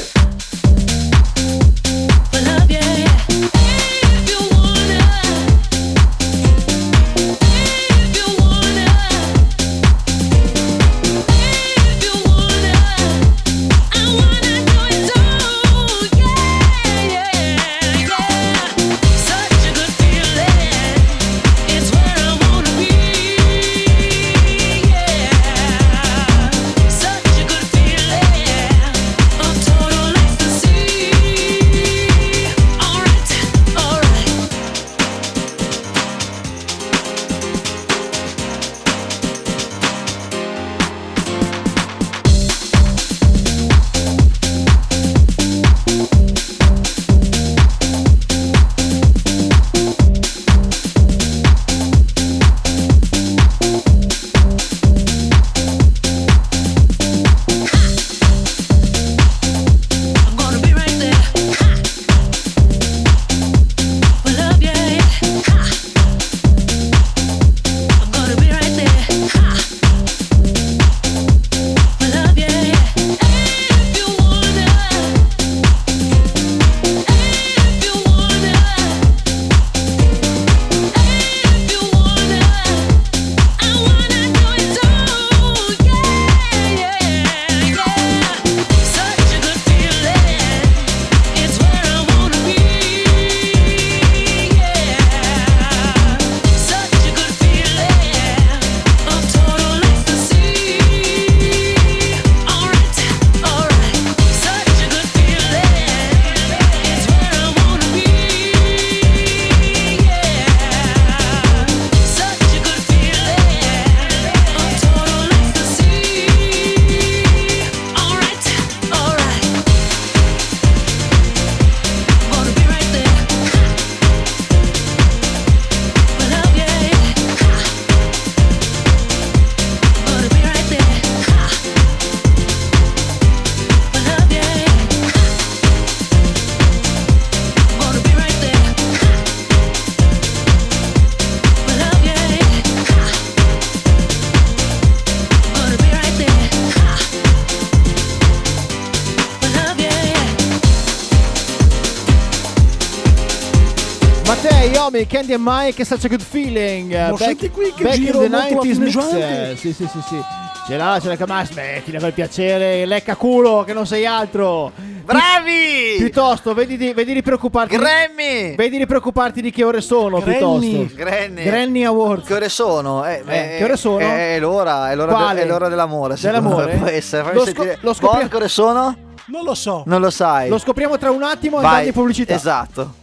Yomi, Candy and Mike, such a good feeling. Ma senti qui che back giro in the molto 90s mix. eh, Sì, sì, sì, sì. Ce l'ha, ce l'ha ma smettila per piacere, lecca culo che non sei altro. Bravi! Piuttosto, vedi di, vedi di preoccuparti. Grammy! Vedi di preoccuparti di che ore sono, Granny. piuttosto. Granny. Granny Awards. Che ore sono? Eh, Eh, che ore sono? È, è l'ora, è l'ora, Quale? de- è l'ora dell'amore. Dell'amore? Può essere. Fammi Lo scop- sentire. lo scopri- Bon, che ore sono? Non lo so. Non lo sai. Lo scopriamo tra un attimo Vai. andando in pubblicità. Esatto.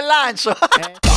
Bel lancio! Girando,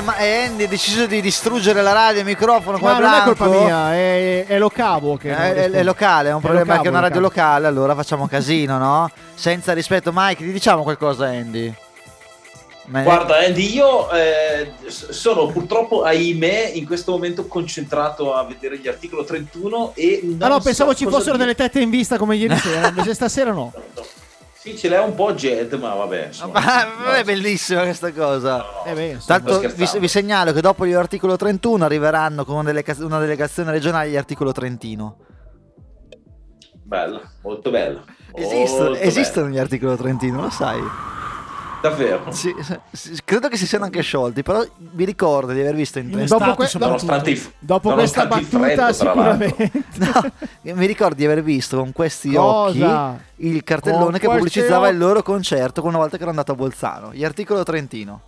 ma e Andy ha deciso di distruggere la radio e il microfono come Ma non è Blanco. colpa mia, è, è lo cavo che... Eh, È, è- è locale, è un È problema che è una radio lo locale, allora facciamo casino, no? Senza rispetto, Mike, ti diciamo qualcosa, Andy? Ma- Guarda Andy, io eh, sono purtroppo, ahimè, in questo momento concentrato a vedere gli articolo 31 e... Non Ah no, so pensavo ci fossero dire. delle tette in vista come ieri sera, invece stasera no. Sì, ce l'è un po' Jet, ma vabbè. insomma. Ma non è bellissima questa cosa. Eh beh. Tanto vi, vi segnalo che dopo gli articolo 31 arriveranno con una, delega- una delegazione regionale gli articolo trentino. Bella, molto bella. Esistono, Molto esistono gli articolo trentino, lo sai? Davvero? Sì, sì, credo che si siano anche sciolti, però mi ricordo di aver visto in. Dopo, que-. Nonostante il- dopo questa nonostante il battuta freddo, sicuramente. No, mi ricordo di aver visto con questi Cosa? occhi il cartellone Con che pubblicizzava il occhi? loro concerto una volta che ero andato a Bolzano. Gli articolo trentino.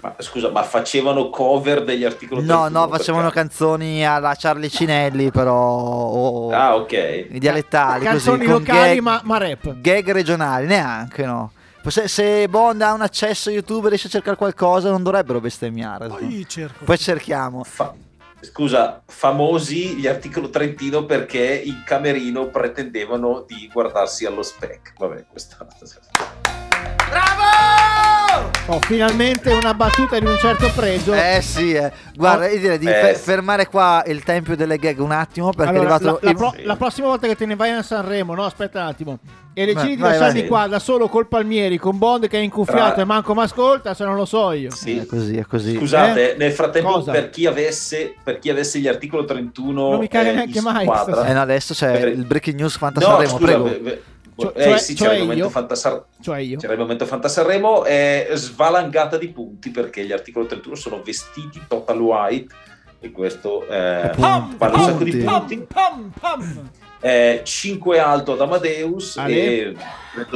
Ma scusa, ma facevano cover degli articoli No, 31? no, facevano caso? canzoni alla Charlie Cinelli, però. o- Ah, ok. i dialettali, Canzoni così, locali gag, ma, ma rap. gag regionali, neanche no. Se, se Bond ha un accesso a YouTube e riesce a cercare qualcosa, non dovrebbero bestemmiare. Poi cerco. Poi cerchiamo. Fa- Scusa, famosi gli articolo Trentino perché in camerino pretendevano di guardarsi allo spec. Vabbè, questa... Oh, finalmente una battuta di un certo pregio. Eh sì, eh. guarda, io direi di Eh, fe- fermare qua il tempio delle gag un attimo perché Allora, è arrivato la, la il- pro- la prossima volta che te ne vai a Sanremo, no, aspetta un attimo. E decidi di lasciarmi vai. qua da solo col Palmieri, con Bond che è incuffiato Tra- e manco mi ascolta, se non lo so io. Sì. È così, è così. Scusate, nel frattempo per chi, avesse, per chi avesse gli articolo 31 Non mi caga eh, neanche mai squadra- Eh no, adesso c'è Per- il breaking news Fanta No, Sanremo, scusa, prego. beh, beh, Cioè- eh cioè- sì, cioè c'era il momento? Fantasar- Cioè io. c'era il momento Fantasarremo è svalangata di punti perché gli articoli 31 sono vestiti total white e questo eh, Pam, vale un sacco di punti. punti Pam, pam. 5 alto ad Amadeus Ale. e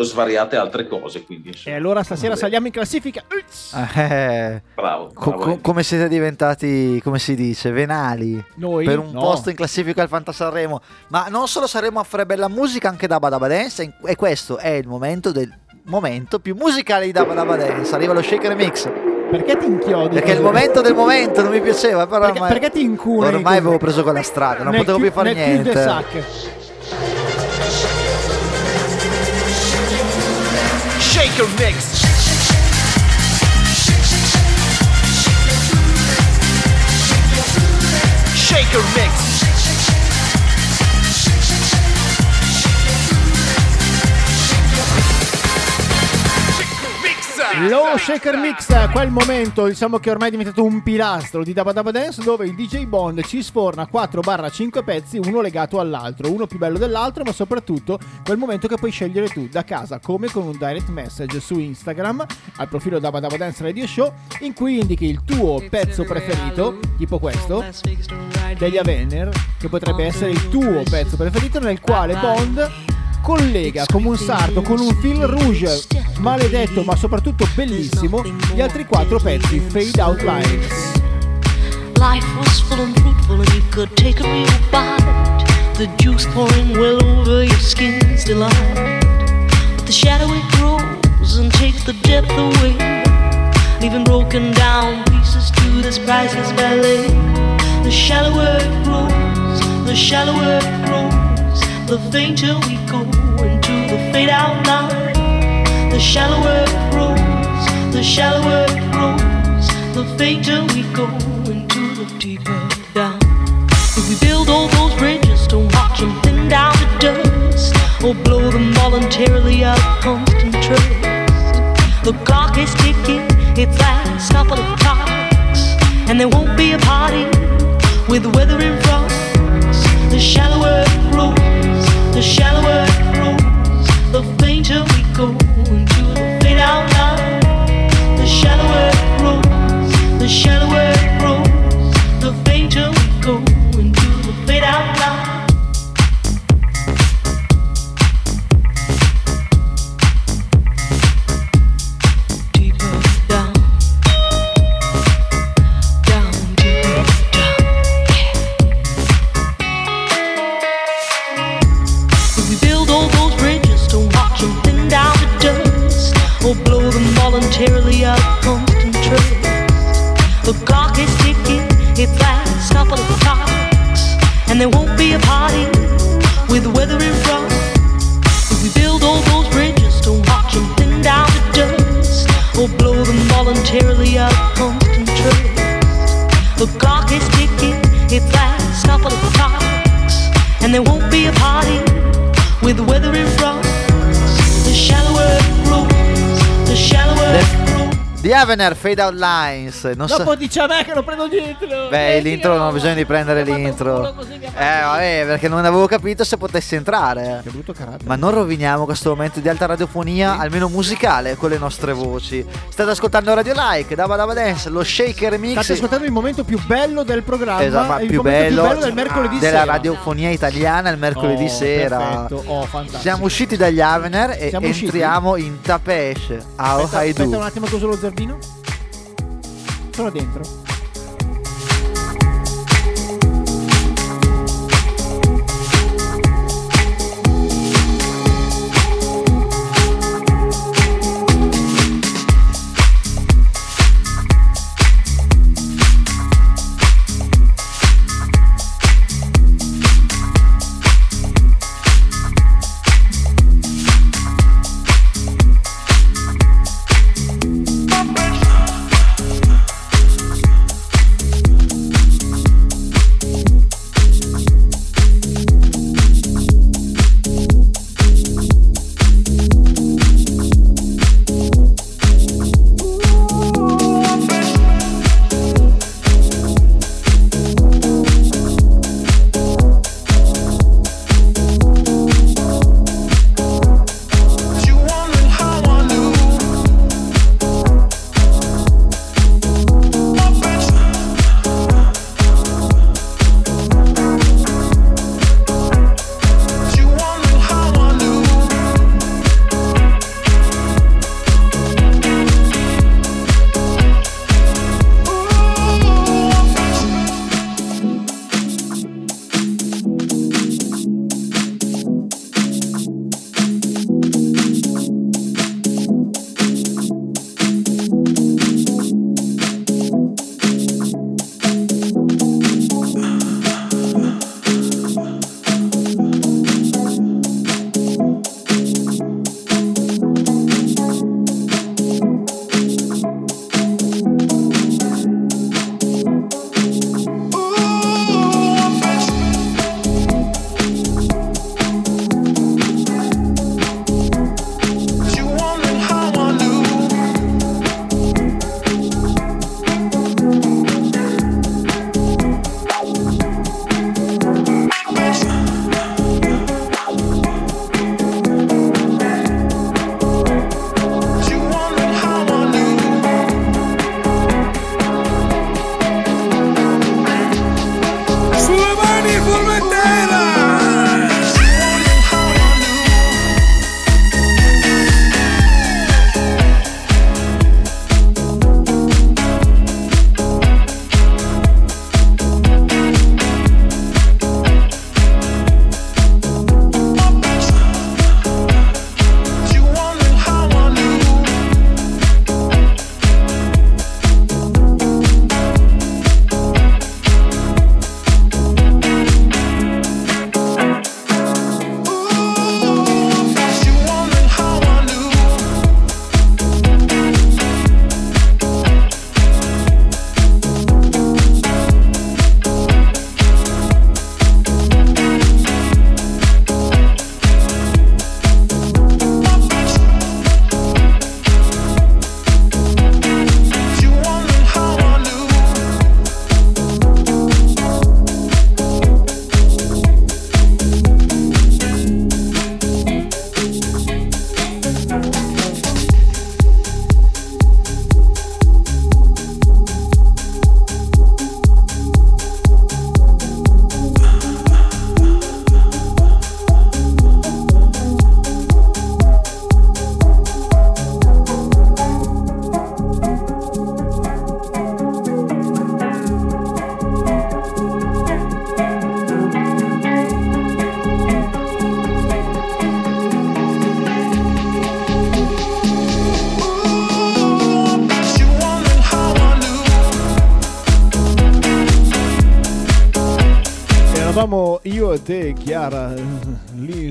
svariate altre cose quindi E allora stasera Vabbè. saliamo in classifica. Uts! Eh, bravo, co- bravo, co- come siete diventati, come si dice, venali Noi? per un No. posto in classifica al Fanta Sanremo. Ma non solo Sanremo offre bella musica, anche Dabba Dabba Dance. E questo è il momento del momento più musicale di Dabba Dabba Dance. Arriva lo shaker mix. Perché ti inchiodi? Perché è il così? momento del momento, non mi piaceva. Però Perché, ormai, perché ti incuni? ormai avevo preso quella strada, non Nel potevo cul- più fare niente. sac. Shaker mix. Shaker mix. Lo Shaker Mix, quel momento diciamo che ormai è diventato un pilastro di Dabba Dabba Dance dove il DJ Bond ci sforna 4-5 pezzi, uno legato all'altro, uno più bello dell'altro, ma soprattutto quel momento che puoi scegliere tu da casa, come con un direct message su Instagram al profilo Dabba Dabba Dance Radio Show in cui indichi il tuo pezzo preferito, tipo questo, degli Avenger, che potrebbe essere il tuo pezzo preferito nel quale Bond collega come un sarto con un fil rouge maledetto ma soprattutto bellissimo gli altri quattro pezzi Fade Out Lines. Life was full and fruitful, and you could take a real bite. The juice pouring well over your skin's delight. But the shadow it grows and takes the depth away, leaving broken down pieces to this priceless ballet. The shallower it grows, the shallower it grows, the fainter we go into the fade out line. The shallower it grows, the shallower it grows, the fainter we go into the deeper down. If we build all those bridges, don't watch them thin down to dust, or blow them voluntarily out of constant trust. The clock is ticking, its last couple of clocks, and there won't be a party with the weather in front. The shallower it grows, the shallower it grows, the fainter we go into the fade out. The shallower it grows, the shallower Avener Fade Out Lines. Non so- Dopo dice a me che lo prendo dietro. Beh, l'intro non ho bisogno di prendere l'intro. Eh, vabbè, perché non avevo capito se potessi entrare. Che brutto carattere. Ma non roviniamo questo momento di alta radiofonia, almeno musicale, con le nostre voci. State ascoltando Radio Like, Daba Daba Dance, lo Shaker Mix. State ascoltando il momento più bello del programma. Esatto, il più bello, più bello del mercoledì della sera. radiofonia italiana il mercoledì Oh, sera. perfetto. Oh, fantastico. Siamo usciti dagli Avener e Siamo usciti? entriamo in Tapesh. Aspetta, aspetta un attimo uso lo zerbino. Sono dentro.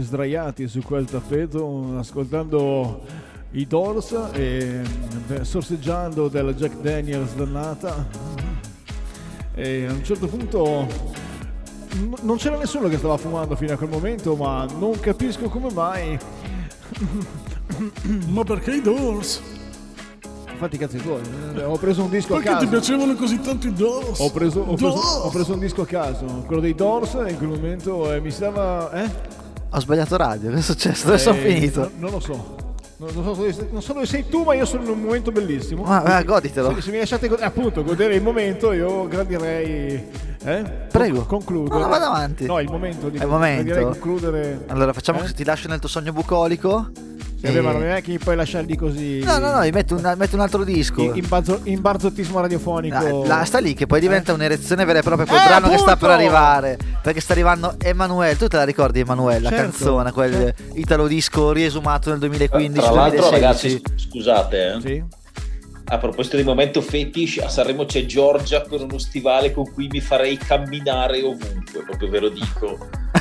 Sdraiati su quel tappeto, ascoltando i Doors e sorseggiando della Jack Daniels dannata. E a un certo punto n- non c'era nessuno che stava fumando fino a quel momento, ma non capisco come mai. Ma perché i Doors? Infatti, i cazzi tuoi. eh, Ho preso un disco a Perché ti caso. piacevano così tanto i Doors? Ho preso, ho, preso, ho preso un disco a caso, quello dei Doors, in quel momento eh, mi stava. Eh? Ho sbagliato radio, che è successo? Dove sono Eh, finito? no- non lo so. Non, non so non so dove sei tu, ma io sono in un momento bellissimo. Ma- ma goditelo. Se, se mi lasciate appunto godere il momento, io gradirei. Eh? Prego. Con- concludere. No, no, vado avanti. No, il momento di È il momento. concludere. Allora, facciamo Eh? così, ti lascio nel tuo sogno bucolico. Eh, beh, ma non è che mi puoi lasciarli così. No, no, no, gli metto un, metto un altro disco. In, in, bazzo- in barzottismo radiofonico. La, la- sta lì che poi diventa un'erezione vera e propria col Eh, brano che sta appunto! per arrivare. Perché sta arrivando Emanuele. Tu te la ricordi Emanuele? La Certo, canzone, quel italo disco riesumato nel 2015 Tra l'altro, 2016. ragazzi, scusate, eh. Sì. A proposito di momento fetish, a Sanremo c'è Giorgia con uno stivale con cui mi farei camminare ovunque, proprio ve lo dico.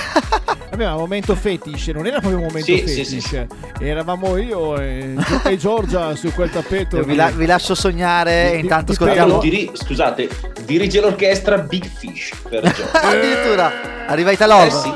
Vabbè, ma momento fetish, non era proprio un momento Sì, fetish. sì, sì, Eravamo io e, e Giorgia su quel tappeto. Vi, la- vi lascio sognare Di- intanto di- ascoltiamo. Diri- scusate, dirige l'orchestra Big Fish per Giorgia. Addirittura arriva Italove. Eh sì.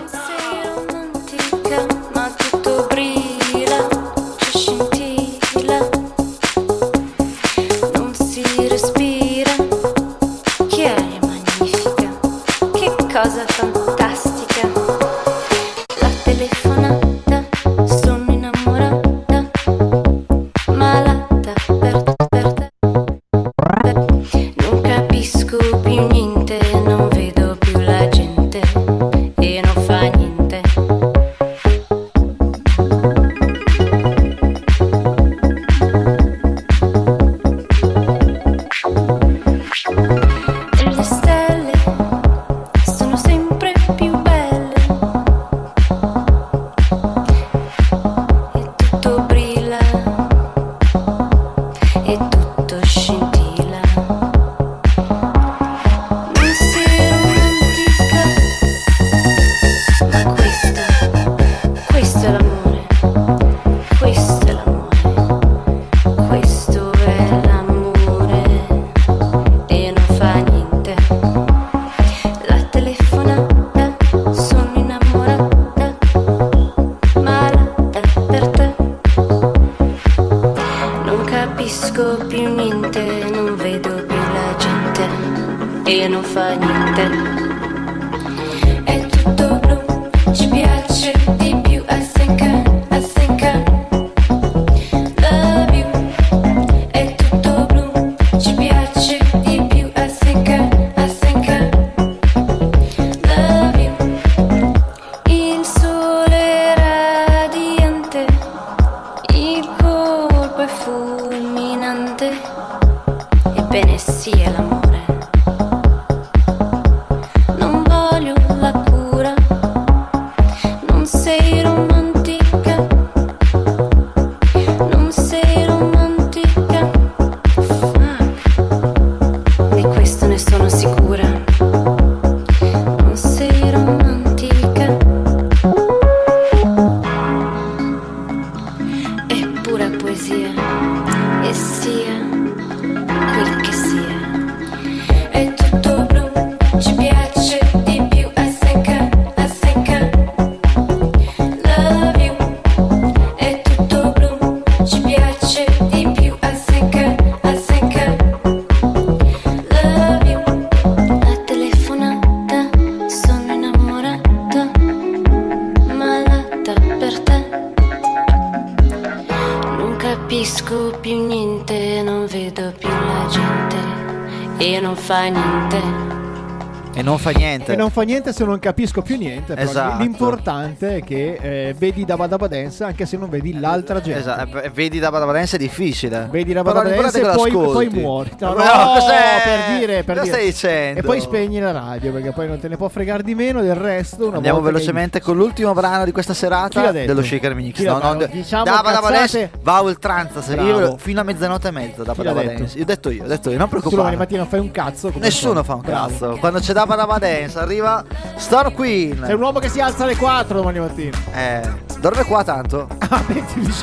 Fa niente se non capisco più niente. Esatto. L'importante è che eh, vedi Dabba Dabba Dance anche se non vedi l'altra gente. Esatto, vedi da Dabba Dance è difficile. Vedi Però Dabba Dance e poi, poi muori. No, Ma no, cos'è? per dire, per Cosa dire. stai dicendo? E poi spegni la radio perché poi non te ne può fregare di meno del resto. Una Andiamo velocemente con l'ultimo brano di questa serata dello Shaker Mix. No, no, no, diciamo Dabba Dabba. Dance va a oltranza. Io fino a mezzanotte e mezza Dabba Dabba? Dance. Io ho detto io, ho detto io, non Tu domani preoccupare. mattina fai un cazzo. Nessuno fa un cazzo. Quando c'è Dabba Dabba Dance. Arriva Star Queen. Sei un uomo che si alza alle 4 domani mattina. Eh, dorme qua tanto. Ah,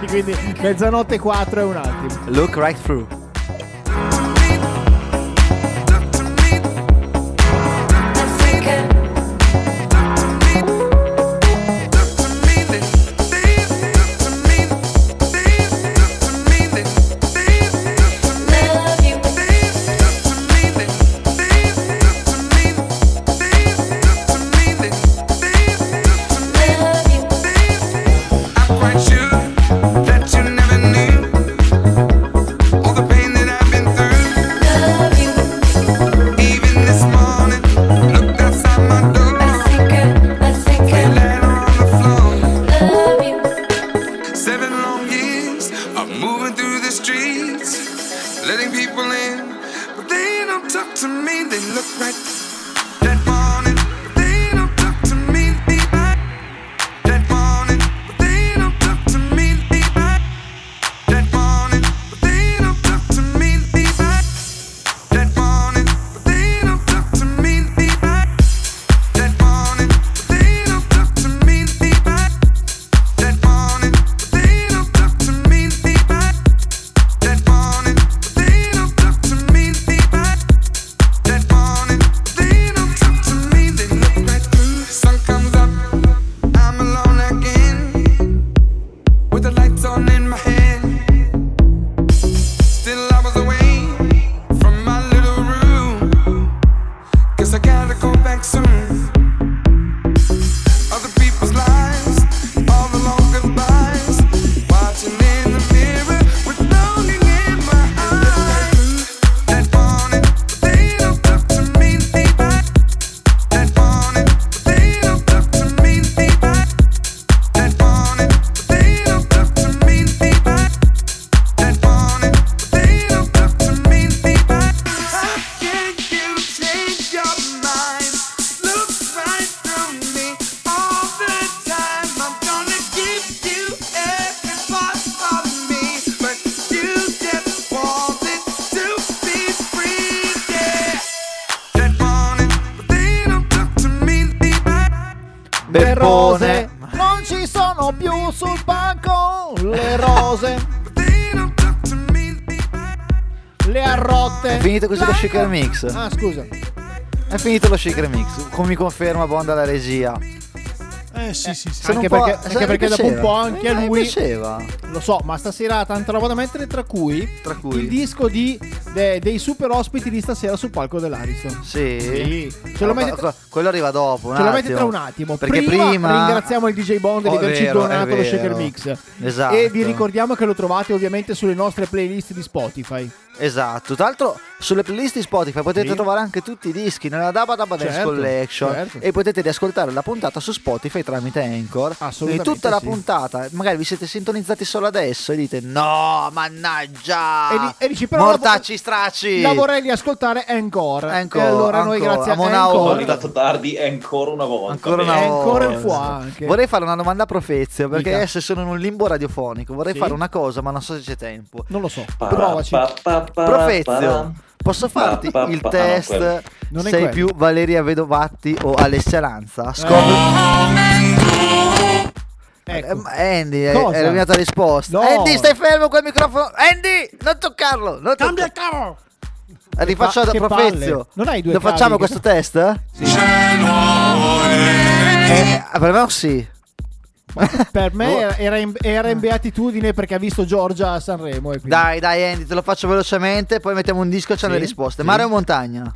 quindi mezzanotte e 4 è un attimo. Look right through. Così lo shaker mix. Ah, scusa. È finito lo shaker mix. Come mi conferma Bond alla regia. Eh sì, sì, sì. Se non Anche perché, anche perché dopo un po' anche a Eh, lui piaceva. Lo so, ma stasera ha tanta roba da mettere tra cui, Tra cui? il disco di, de- dei super ospiti di stasera sul palco dell'Ariston. Sì. Sì. Ce lo ma- quello arriva dopo. Ce lo metti attimo. tra un attimo. Perché prima, prima, ringraziamo il DJ Bond di Oh, è averci vero, donato lo shaker mix. Esatto. E vi ricordiamo che lo trovate ovviamente sulle nostre playlist di Spotify. Esatto, tra l'altro sulle playlist di Spotify potete Sì. trovare anche tutti i dischi nella Dabba Dabba Dance Certo, Collection certo. e potete riascoltare la puntata su Spotify tramite Anchor. Assolutamente Quindi tutta la sì. puntata, magari vi siete sintonizzati solo adesso e dite no, mannaggia, E, di- e dici però mortacci stracci. la vorrei riascoltare ancora. Ancora, e allora noi ancora, grazie a Anchor- Sono arrivato tardi ancora una volta. Ancora una ancora volta. in fuà anche. Vorrei fare una domanda a Profezio perché Dica. adesso sono in un limbo radiofonico. Vorrei Sì? fare una cosa, ma non so se c'è tempo. Non lo so. Pa- Provaci. pa- pa- Profezio, posso farti pa- pa- il pa- ah, no, test? sei quello. più Valeria Vedovatti o Alessia Lanza? Scopri. Ecco. Eh, Andy, è, Cosa? è la mia tua risposta. No. Andy, stai fermo col microfono. Andy, non toccarlo. Non Cambia il cavo! Rifaccio da Profezio. Non hai due Lo facciamo che- questo test? Eh, per me sì. Per me era- in, era in beatitudine perché ha visto Giorgia a Sanremo. Quindi... Dai, dai, Andy, te lo faccio velocemente. Poi mettiamo un disco e c'è Sì, le risposte. sì. Mare o montagna?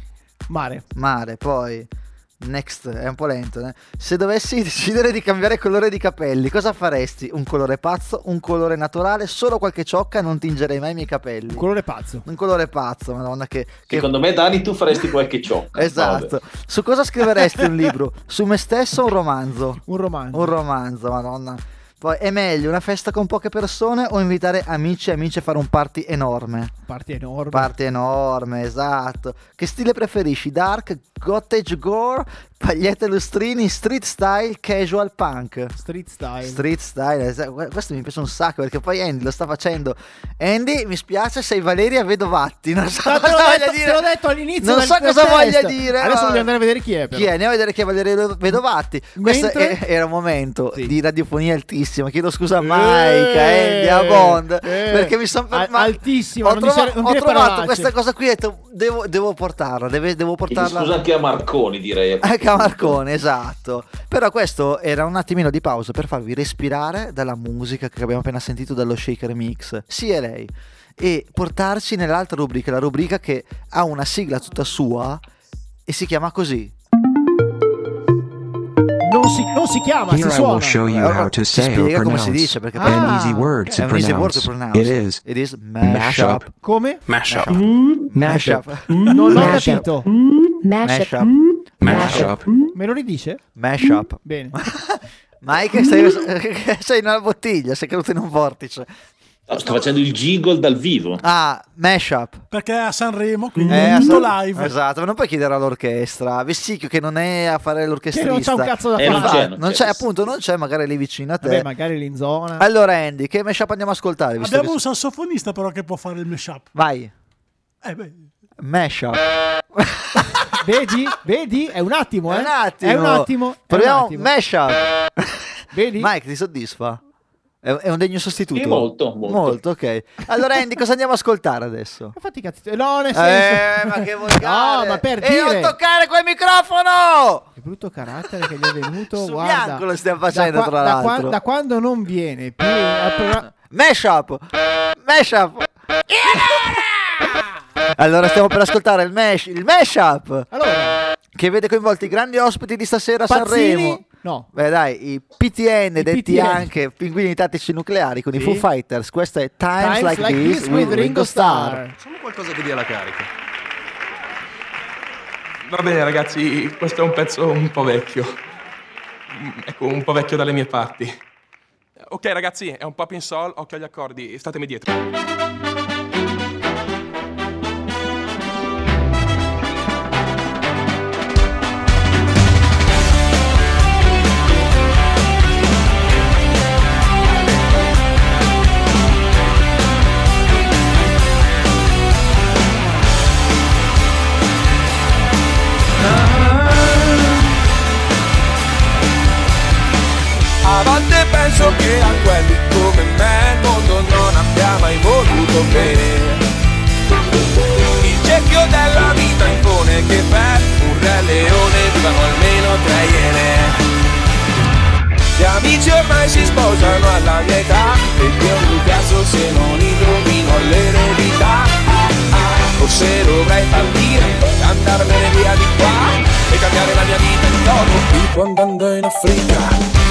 Mare. Mare, poi. Next, è un po' lento. eh. Se dovessi decidere di cambiare colore di capelli, cosa faresti? Un colore pazzo, un colore naturale, solo qualche ciocca e non tingerei mai i miei capelli. Un colore pazzo. Un colore pazzo, madonna che... che- Secondo me, Dani, tu faresti qualche ciocca. Esatto. Vabbè. Su cosa scriveresti un libro? Su me stesso o un romanzo? Un romanzo. Un romanzo, madonna. Poi è meglio una festa con poche persone o invitare amici e amici a fare un party enorme? Parti enorme. Party enorme, esatto. Che stile preferisci? Dark, cottage gore, Pagliette lustrini, street style, casual punk. Street style. Street style, es- questo mi piace un sacco perché poi Andy lo sta facendo. Andy, mi spiace, sei Valeria Vedovatti. Non so Ma cosa voglia detto, dire. te l'ho detto all'inizio Non so cosa test. voglia dire. Adesso ma- voglio andare a vedere chi è. Però. Chi è? Andiamo a vedere chi è Valeria Vedovatti. Questo Mentre- è- era un momento di radiofonia altissima. Chiedo scusa a Mike, a Andy, a Bond. eh. perché mi sono Al- altissima, Ho, trova- non ho trovato questa cosa qui e ho detto, devo, devo portarla. deve- devo portarla. scusa anche a Marconi, direi. Anche Marcone, esatto. Però questo era un attimino di pausa per farvi respirare dalla musica che abbiamo appena sentito dallo Shaker Mix. Sì, è lei. E portarci nell'altra rubrica, la rubrica che ha una sigla tutta sua e si chiama così. Non si, non si chiama, Here si I will suona. show you Allora, how to say or spiega come si pronounce dice perché an Ah, easy word è to easy word pronounce. to pronounce. It is It is mashup. mashup. Come? Mashup. Mashup. Non ho Mashup. capito. Mashup. Mashup. Me lo ridice? Mashup. Bene. Mike, sei, sei in una bottiglia, sei caduto in un vortice. No, sto facendo il jingle dal vivo. Ah, mashup. Perché è a Sanremo, quindi Eh, è tutto ass- live. Esatto, ma non puoi chiedere all'orchestra. Vessicchio che non è a fare l'orchestrista. Che non c'ha un cazzo da Eh, fare. non c'è, non Non c'è, c'è. appunto, non c'è, magari lì vicino a te. Vabbè, magari lì in zona. Allora, Andy, che mashup andiamo a ascoltare? Abbiamo che- un sassofonista però che può fare il mashup. Vai, Eh beh, mashup. Vedi? Vedi? È un attimo, eh? È un attimo. È un attimo. un Proviamo attimo. mashup. Vedi? Mike, ti soddisfa? È, un degno sostituto? Sì, molto, molto. ok. Allora, Andy, cosa andiamo a ascoltare adesso? Fatti cazzi. No, nel senso. Eh, ma che volgare. No, ma per E dire. non toccare quel microfono! Che brutto carattere che gli è venuto. Su guarda. bianco lo stiamo facendo, da, qua- tra da qua- l'altro. da quando non viene più programma. Mashup! Mashup! Allora stiamo per ascoltare il mash, il mashup Allora, che vede coinvolti i grandi ospiti di stasera a? Sanremo. No. Beh dai, i PTN detti PTN. anche pinguini tattici nucleari con i Sì. Foo Fighters. Questo è Times, Times Like, This with Ringo Starr. Facciamo qualcosa che dia la carica. Va bene ragazzi, questo è un pezzo un po' vecchio. Mm, Ecco, un po' vecchio dalle mie parti. Ok ragazzi, è un pop in sol, occhio agli accordi, statemi dietro. Volte penso che a quelli come me il mondo non abbia mai voluto bene. Il cerchio della vita impone che per un re leone vivano almeno tre iene. Gli amici ormai si sposano alla mia età E io mi caso se non indovino l'eredità ah, Forse dovrei partire andarmene via di qua E cambiare la mia vita in toto Tipo andando in Africa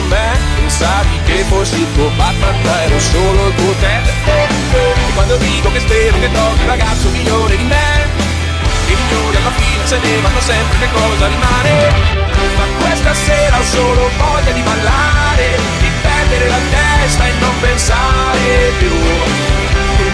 trovato me Pensavi che fossi il tuo Batman ma ero solo il tuo Ted E quando dico che spero che trovi un ragazzo migliore di me i migliori alla fine se ne vanno sempre, che cosa rimane? Ma questa sera ho solo voglia di ballare, di perdere la testa e non pensare più.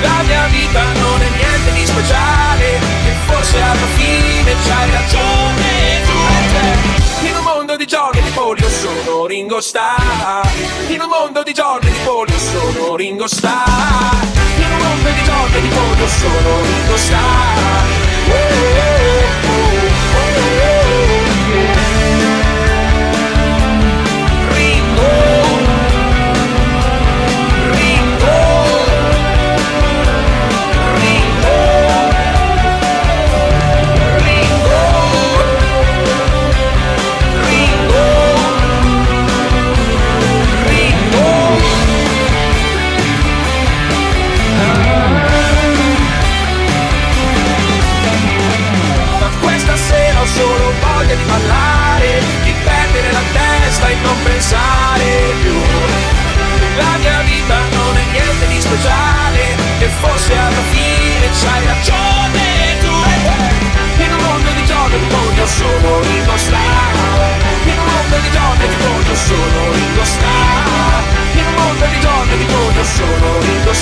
La mia vita non è niente di speciale, e forse alla fine c'hai ragione tu. In un di giorni di polio sono Ringo Starr In un mondo di giorni di polio sono Ringo Starr In un mondo di giorni di polio sono Ringo Starr ballare, di perdere la testa e non pensare più. La mia vita non è niente di speciale e forse alla fine c'hai ragione tu. In un mondo di donne ti voglio solo Ringo In un mondo di donne ti voglio solo Ringo In un mondo di donne ti voglio solo Ringo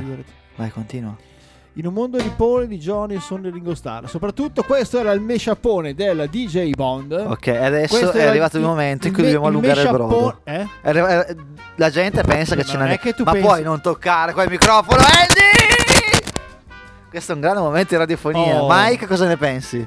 figurati. Vai, continua. In un mondo di Paul di Johnny sono Ringo Starr. Soprattutto questo era il mesciapone del DJ Bond. Ok, adesso Questo è arrivato il momento in cui me- dobbiamo allungare il brodo. Eh? Eh, La gente pensa che ce n'è. è che tu Ma pensi- puoi non toccare quel microfono, Andy! Questo è un grande momento di radiofonia. Oh. Mike, cosa ne pensi?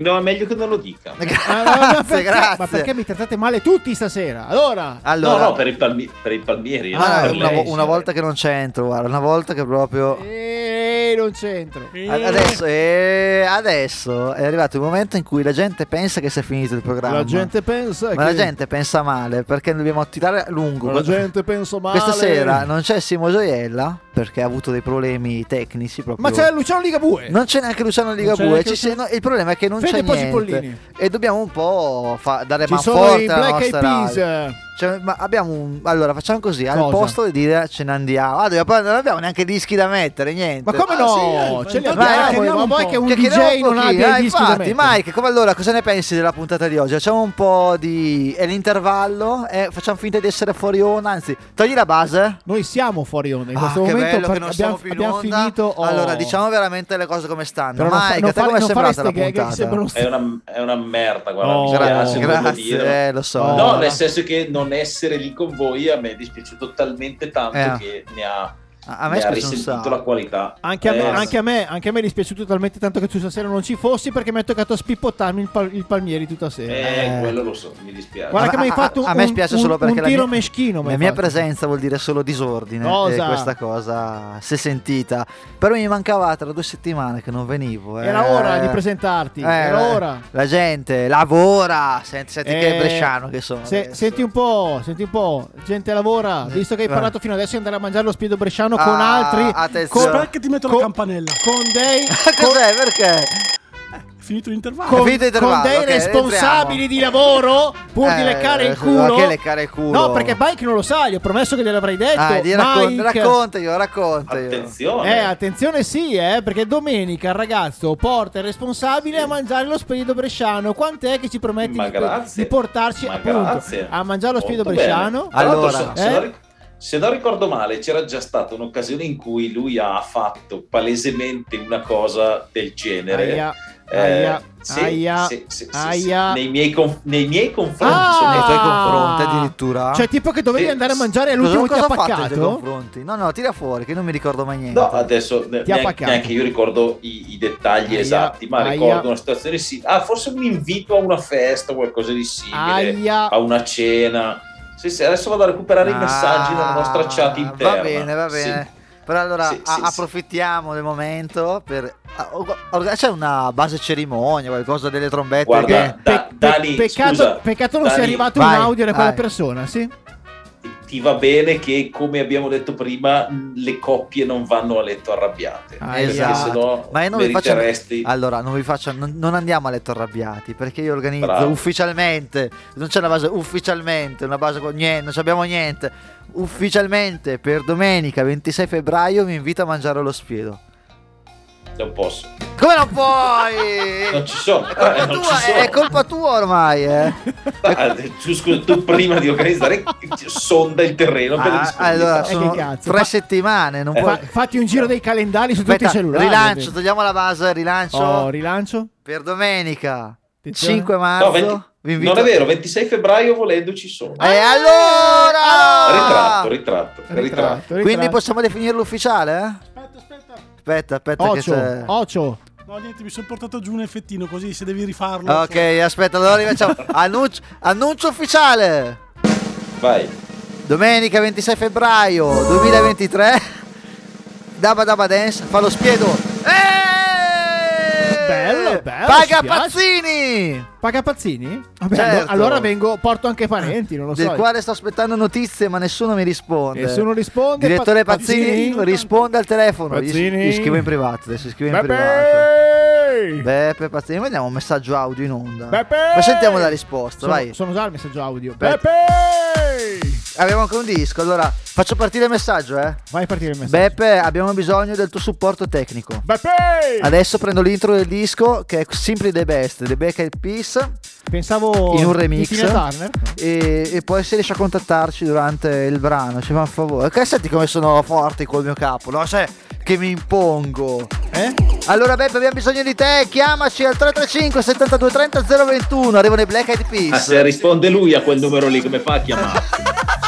No, è meglio che non lo dica. Ah, no, Grazie, perché- grazie. Ma perché mi trattate male tutti stasera? Allora, Allora, No, no, per i, palmi- per i palmieri. Ah, no, per una, una volta che non c'entro, guarda, una volta che proprio. eh, non c'entro. A- Adesso, eh, adesso è arrivato il momento in cui la gente pensa che sia finito il programma. La gente pensa Ma che la gente pensa male perché dobbiamo tirare a lungo. La gente pensa male. Questa sera non c'è Simo Gioiella perché ha avuto dei problemi tecnici proprio. Ma c'è Luciano Ligabue. Non c'è neanche Luciano c'è Ligabue. sia- no, il problema è che non Fede c'è niente. Pollini. E dobbiamo un po' fa- dare Ci man sono forte i alla Black Eyed nostra Peas. radio. Cioè, ma abbiamo un. Allora, facciamo così: al Cosa? posto di dire ce ne andiamo. Ah, dobbiamo- poi non abbiamo neanche dischi da mettere, niente. Ma come Ah, no? sì, Ce li infatti, abbiamo, chiariamo ma un vuoi po'. che un Chiacchieriamo DJ non abbia Ah, i dischi da infatti, mettere? Mike, come allora, cosa ne pensi della puntata di oggi? Facciamo un po' di. È l'intervallo? Eh, facciamo finta di essere fuori onda. Anzi, togli la base. Noi siamo fuori onda in Ah, questo che momento. bello che per- non abbiamo, siamo più in abbiamo onda. finito. oh. Allora, diciamo veramente le cose come stanno. Però non fa- Mike, non a te fare- come è non sembrata la che puntata? È una, è una merda, guarda, Oh, mi spiace grazie, eh, lo so. No, nel senso che non essere lì con voi a me è dispiaciuto talmente tanto Eh. che ne ha, A me risentito sacco. la qualità. Anche a, me, Eh, anche, a me, anche a me è dispiaciuto talmente tanto che tu stasera non ci fossi perché mi è toccato spippottarmi il, pal- il palmieri tutta sera. Eh, quello lo so, mi dispiace. Guarda A- che mi hai a- fatto a me un- spiace un- solo perché un la tiro mia- meschino. La mia presenza vuol dire solo disordine Cosa? e questa cosa si è sentita. Però mi mancavate da due settimane che non venivo. eh. Era ora di presentarti. Eh, Era ora. La gente lavora. Senti, senti che Eh, bresciano che sono. se- senti un po', senti un po', gente lavora. Visto che hai parlato fino adesso di andare a mangiare lo spiedo bresciano con Ah, altri. attenzione. Con, che ti metto la con- campanella. con dei, Cos'è? Perché? È finito l'intervallo. con, finito l'intervallo, con dei ok, responsabili entriamo. di lavoro pur di Eh, leccare il ma culo. che leccare il culo? No, perché Mike non lo sa, gli ho promesso che gliel'avrei detto. Dai, di raccon- Mike- racconta io, racconta io. Attenzione. Eh, attenzione sì, eh, perché domenica il ragazzo porta il responsabile a mangiare lo spirito bresciano. Quant'è che ci prometti di, di portarci appunto a mangiare lo spirito bresciano? Allora, eh? Se non ricordo male, c'era già stata un'occasione in cui lui ha fatto palesemente una cosa del genere. Aia, Eh, aia, sì, aia, sì, sì, sì, sì, aia. Nei, miei conf- nei miei confronti. Ah! sono- Nei tuoi confronti addirittura? Cioè, tipo che dovevi Sì. andare a mangiare e Cosa- l'ultimo ti cosa ha paccato? confronti? No, no, tira fuori che non mi ricordo mai niente. No, adesso Ti neanche, neanche io ricordo i, i dettagli Aia, esatti, ma aia. ricordo una situazione sì. Ah, forse un invito a una festa o qualcosa di simile, Aia. a una cena. Sì, sì, adesso vado a recuperare i Ah, messaggi della nostra chat interna. Va bene, va Sì. bene. Però allora Sì, a- sì, sì. approfittiamo del momento per... ah, C'è una base cerimonia, qualcosa delle trombette Guarda, che... Da- Pe- Dani, peccato, scusa, peccato non sia arrivato vai, un audio da quella persona, sì? Ti va bene che, come abbiamo detto prima, le coppie non vanno a letto arrabbiate. Ah, esatto. sennò Ma non vi faccio... Allora, non vi faccio... Non, non andiamo a letto arrabbiati, perché io organizzo Bravo. ufficialmente, non c'è una base ufficialmente, una base... con- Niente, non ci abbiamo niente. Ufficialmente per domenica 26 febbraio mi invito a mangiare lo spiedo. Non posso. Come non puoi? Non ci sono. È colpa, Eh, non tua, ci sono. è colpa tua ormai, eh. Ah, tu, scusa, tu prima di organizzare sonda il terreno per Ah, allora, Eh, sono cazzo, tre fa- settimane, non Eh. puoi... Fa- fatti un giro dei calendari su tutti i Aspetta, cellulari. rilancio, togliamo la base, rilancio Oh, rilancio? per domenica Attenzione. 5 marzo. No, 20 vi invito- non è vero, 26 febbraio volendo ci sono. E allora! Ritratto, ritratto, ritratto. Ritratto, Quindi ritratto. possiamo definirlo ufficiale? Eh? Aspetta, aspetta. Aspetta, aspetta che Ocio, c'è. ocio. No, niente, mi sono portato giù un effettino così se devi rifarlo. Ok, aspetta, allora rifacciamo. annuncio, annuncio ufficiale. Vai. Domenica 26 febbraio 2023. Daba Daba Dance fa lo spiedo. Eh! Vabbè, Paga. Pazzini! Paga Pazzini? Vabbè, Certo. allo- allora vengo, porto anche parenti, non lo so. Del quale sto aspettando notizie, ma nessuno mi risponde. Nessuno risponde. Direttore Pa- Pazzini, risponde al telefono. Gli, Pazzini. gli scrivo in privato. Adesso scrivo in Beppe! privato. Beppe Pazzini, vediamo un messaggio audio in onda. Beppe! Poi sentiamo la risposta, Sono, vai. sono già il messaggio audio. Beppe! Beppe! Abbiamo anche un disco, allora faccio partire il messaggio, eh. Vai a partire il messaggio. Beppe, abbiamo bisogno del tuo supporto tecnico. Beppe! Adesso prendo l'intro del disco che è Simply the Best, The Back Eyed Peas. Pensavo in un di remix Turner. e, e poi se riesce a contattarci durante il brano ci fa un favore che senti come sono forte col mio capo no? Cioè, che mi impongo eh? allora Beppe abbiamo bisogno di te chiamaci al 335 72 30 021 arrivano i Black Eyed Peas Ah, se risponde lui a quel numero lì, come fa a chiamarsi?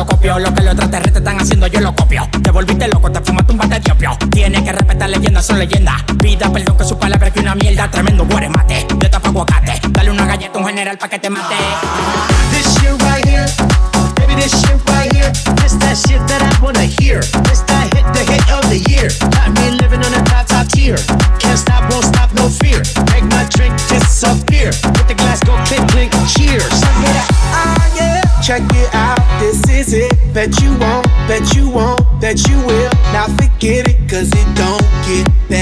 Lo copió Lo que los extraterrestres están haciendo, yo lo copio Te volviste loco, te fumaste un bate de diopio Tienes que respetar leyendas, son leyendas Pida perdón que su palabra que una mierda Tremendo mate, de tapa aguacate Dale una galleta a un general pa' que te mate This shit right here, baby, this shit right here. This that shit that I wanna hear. This that hit, the hit of the year. Got me living on a top, top tier. Can't stop, won't stop, no fear. Make my drink disappear. Let the glass go clink, clink, cheers. Ah yeah. Check it Bet you won't, bet you won't, bet you will. Now forget it, cause it don't get better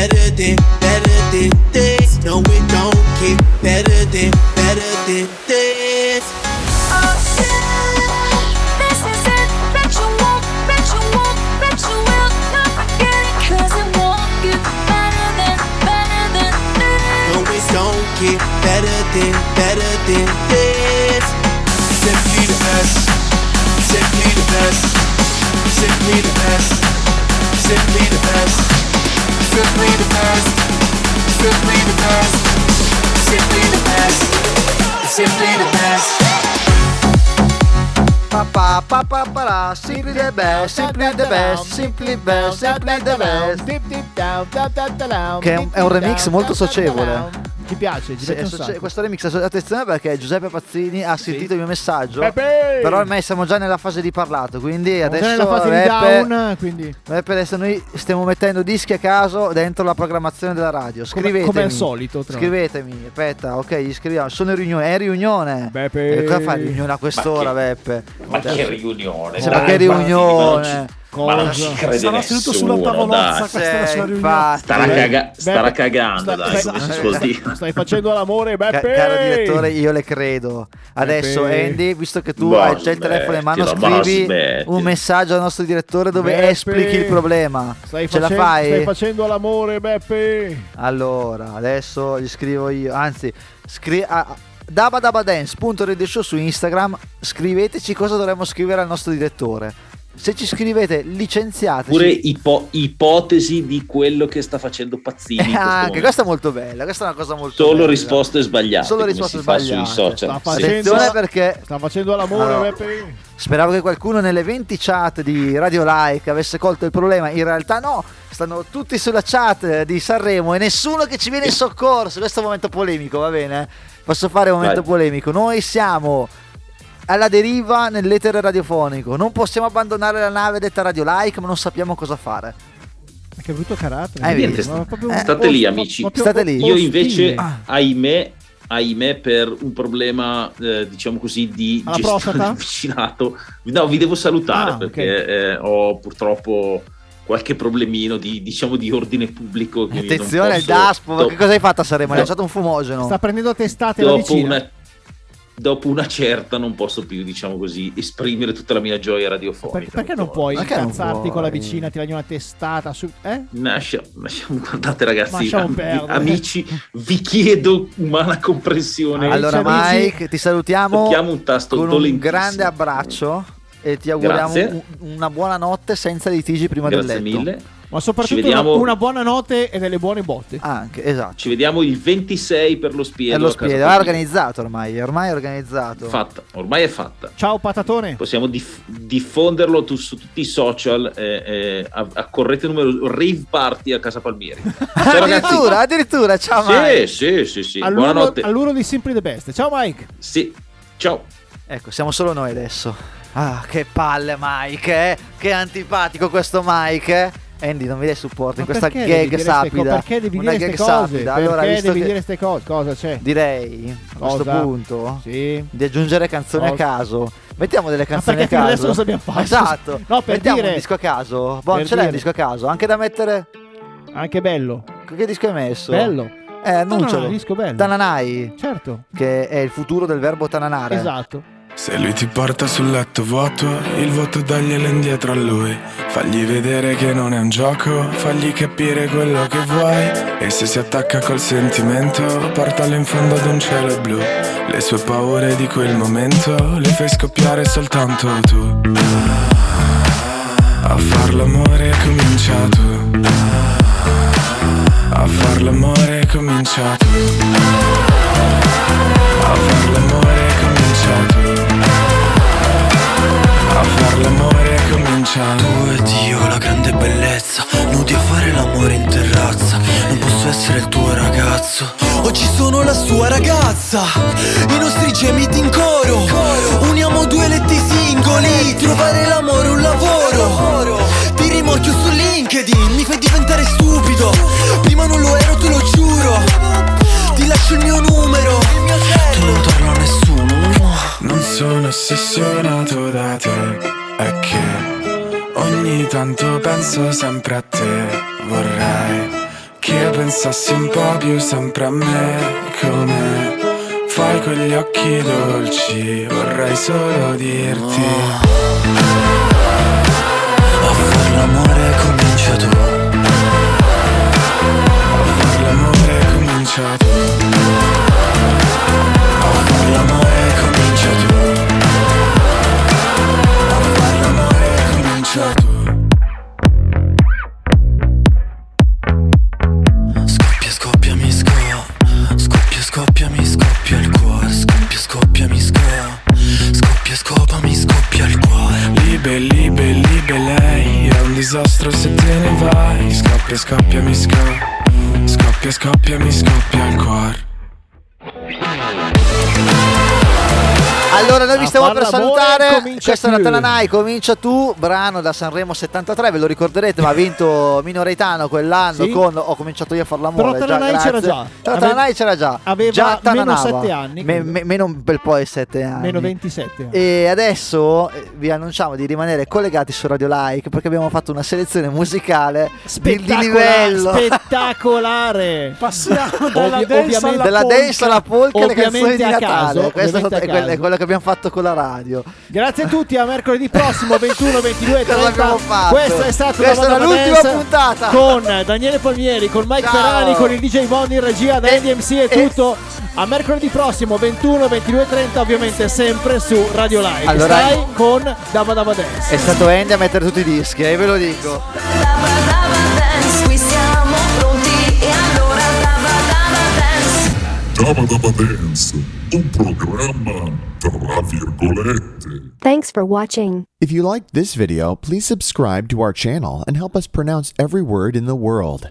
Simply the best. Pa, pa, pa, pa, pa, la. Simply the best, simply the best, simply best, simply the best. Che è un, è un remix molto socievole. Ti piace? Ti Sì, piace sacco? questo remix, attenzione perché Giuseppe Pazzini ha sentito il mio messaggio. Beppe! Però ormai siamo già nella fase di parlato, quindi Siamo adesso già nella fase di Beppe- down, quindi Beppe, adesso noi stiamo mettendo dischi a caso dentro la programmazione della radio. Come- Scrivetemi. come al solito, tra Scrivetemi, aspetta, ok, gli scriviamo. Sono in riunione, è in riunione. Beppe. E cosa fa riunione a quest'ora, Ma che- Beppe? Ma che riunione? Sì, ma dai, che Martini, riunione? Ma non ci crede Sarà seduto sulla tavolozza, dai. questa è la sua riunione. infatti. Starà, Beppe, caga- starà cagando, sta- dai, sta- come si suol sta- dire. Stai facendo l'amore, Ca- Beppe. caro direttore, io le credo. Adesso, Beppe. Andy, visto che tu Ma hai già il telefono in mano, ma scrivi smettila. un messaggio al nostro direttore dove Beppe. esplichi il problema. Stai Ce la facendo- fai? Stai facendo l'amore, Beppe. Allora, adesso gli scrivo io, anzi, scri- a- a- dabadabadance.radio su Instagram, scriveteci cosa dovremmo scrivere al nostro direttore. Se ci scrivete licenziateci. Pure ipo- ipotesi di quello che sta facendo Pazzini. in Eh, anche questa è molto bella, questa è una cosa molto Solo bella. risposte sbagliate. Solo risposte sbagliate. sui social. Sta Sì. facendo, Attenzione perché sta facendo l'amore, Allora. Speravo che qualcuno nelle 20 chat di Radio Like avesse colto il problema. In realtà no, stanno tutti sulla chat di Sanremo e nessuno che ci viene in soccorso. Questo è un momento polemico, va bene? Posso fare un momento Vai. polemico. Noi siamo alla deriva nell'etere radiofonico. Non possiamo abbandonare la nave detta Radio Like, ma non sappiamo cosa fare. Che brutto carattere. Hai Niente, visto? Ma proprio- state lì amici. proprio State lì. Io invece, Ah, ahimè, ahimè, per un problema, eh, diciamo così, di Alla gestione del vicinato, no, vi devo salutare Ah, perché eh, ho purtroppo qualche problemino di, diciamo, di ordine pubblico. Che Attenzione al posso- daspo, do- che cosa hai fatto a Sanremo? Hai No. lanciato un fumogeno. sta prendendo testate la dopo vicina. una, dopo una certa non posso più, diciamo così, esprimere tutta la mia gioia radiofonica. Per- perché non puoi Perché non incazzarti puoi? con la vicina, ti dai una testata su... Eh? Lascia- lasciamo, guardate ragazzi, am- amici, vi chiedo umana comprensione. Allora, amici. Mike, ti salutiamo Tocchiamo un tasto con un grande abbraccio e ti auguriamo Grazie. un- una buona notte senza litigi prima Grazie del letto. mille. Ma soprattutto vediamo- una, una buona notte e delle buone botte. Anche, esatto. Ci vediamo il 26 per lo spiedo. È lo a spiedo, è organizzato ormai, ormai è organizzato. Fatta, ormai è fatta. Ciao patatone. Possiamo dif- diffonderlo tu- su tutti i social. eh, eh, a- accorrete il numero rave party a casa Palmieri. Ciao ragazzi. addirittura, addirittura, ciao Mike. Sì, sì, sì, sì. all'uro, Buonanotte. all'uro di Simply the Best. Ciao Mike. Sì. Ciao. Ecco, siamo solo noi adesso. Ah, che palle Mike, eh? Che antipatico questo Mike, eh? Andy, non mi dai supporto in questa perché gag dire ste co- sapida. perché devi dire queste cose? sapida. Allora, perché devi che dire queste cose? Cosa c'è? direi a questo Cosa? punto Sì. di aggiungere canzoni Cosa? a caso. Mettiamo delle canzoni perché a caso. adesso cosa abbiamo fatto? Esatto. No, per Mettiamo dire- un disco a caso. Boh, ce l'hai un dire. disco a caso? Anche da mettere Anche bello. che disco hai messo? Bello. Eh, annuncialo. No, no, disco bello. Tananai, Certo. che è il futuro del verbo tananare. Esatto. Se lui ti porta sul letto vuoto, il vuoto daglielo indietro a lui. Fagli vedere che non è un gioco, fagli capire quello che vuoi. E se si attacca col sentimento, portalo in fondo ad un cielo blu. Le sue paure di quel momento, le fai scoppiare soltanto tu. A far l'amore è cominciato. A far l'amore è cominciato. A far l'amore è cominciato. A far l'amore è cominciato. Tu ed io, la grande bellezza, nudi a fare l'amore in terrazza. Non posso essere il tuo ragazzo. Oggi sono la sua ragazza. I nostri gemiti in coro. Uniamo due letti singoli. Trovare l'amore un lavoro. Ti rimorchio su LinkedIn, mi fai diventare stupido. Prima non lo ero, te lo giuro. Ti lascio il mio numero. Tu non darlo a nessuno. Non sono ossessionato da te, è che ogni tanto penso sempre a te. Vorrei che pensassi un po' più sempre a me, come fai con gli occhi dolci. Vorrei solo dirti. A far l'amore comincia tu. Scoppia, mi scoppia Scoppia, scoppia, mi scoppia il cuore Allora, noi vi stiamo per salutare. Questa è Tananai, comincia tu, brano da Sanremo 73, ve lo ricorderete, ma ha vinto Mino Reitano quell'anno Sì. con Ho cominciato io a far l'amore. Però Tananai già, c'era già. Tananai c'era già. aveva già meno tananava. sette anni, Me- me- meno un bel po' di 7 anni. Meno 27 anni. E adesso eh, vi annunciamo di rimanere collegati su Radio Like perché abbiamo fatto una selezione musicale di, livello. Spettacolare. Passiamo dalla Ovvi- dance alla Della polka. dance alla polka e le canzoni di Natale. caso, Questo è quello che abbiamo fatto con la radio. Grazie a tutti, a mercoledì prossimo 21, 22 Cosa abbiamo 30. fatto? Questa è stata Questa l'ultima puntata. con Daniele Palmieri, con Mike Ciao. Ferrani, con il DJ Mondi in regia da Andy MC è tutto. A mercoledì prossimo 21, 22 30, ovviamente sempre su Radio Live. Allora- Stai con Dama Dama Dance. È stato Andy a mettere tutti i dischi, eh, ve lo dico. Dance Dama Dama Dance, un um programma tra virgolette. Thanks for watching. If you liked this video, please subscribe to our channel and help us pronounce every word in the world.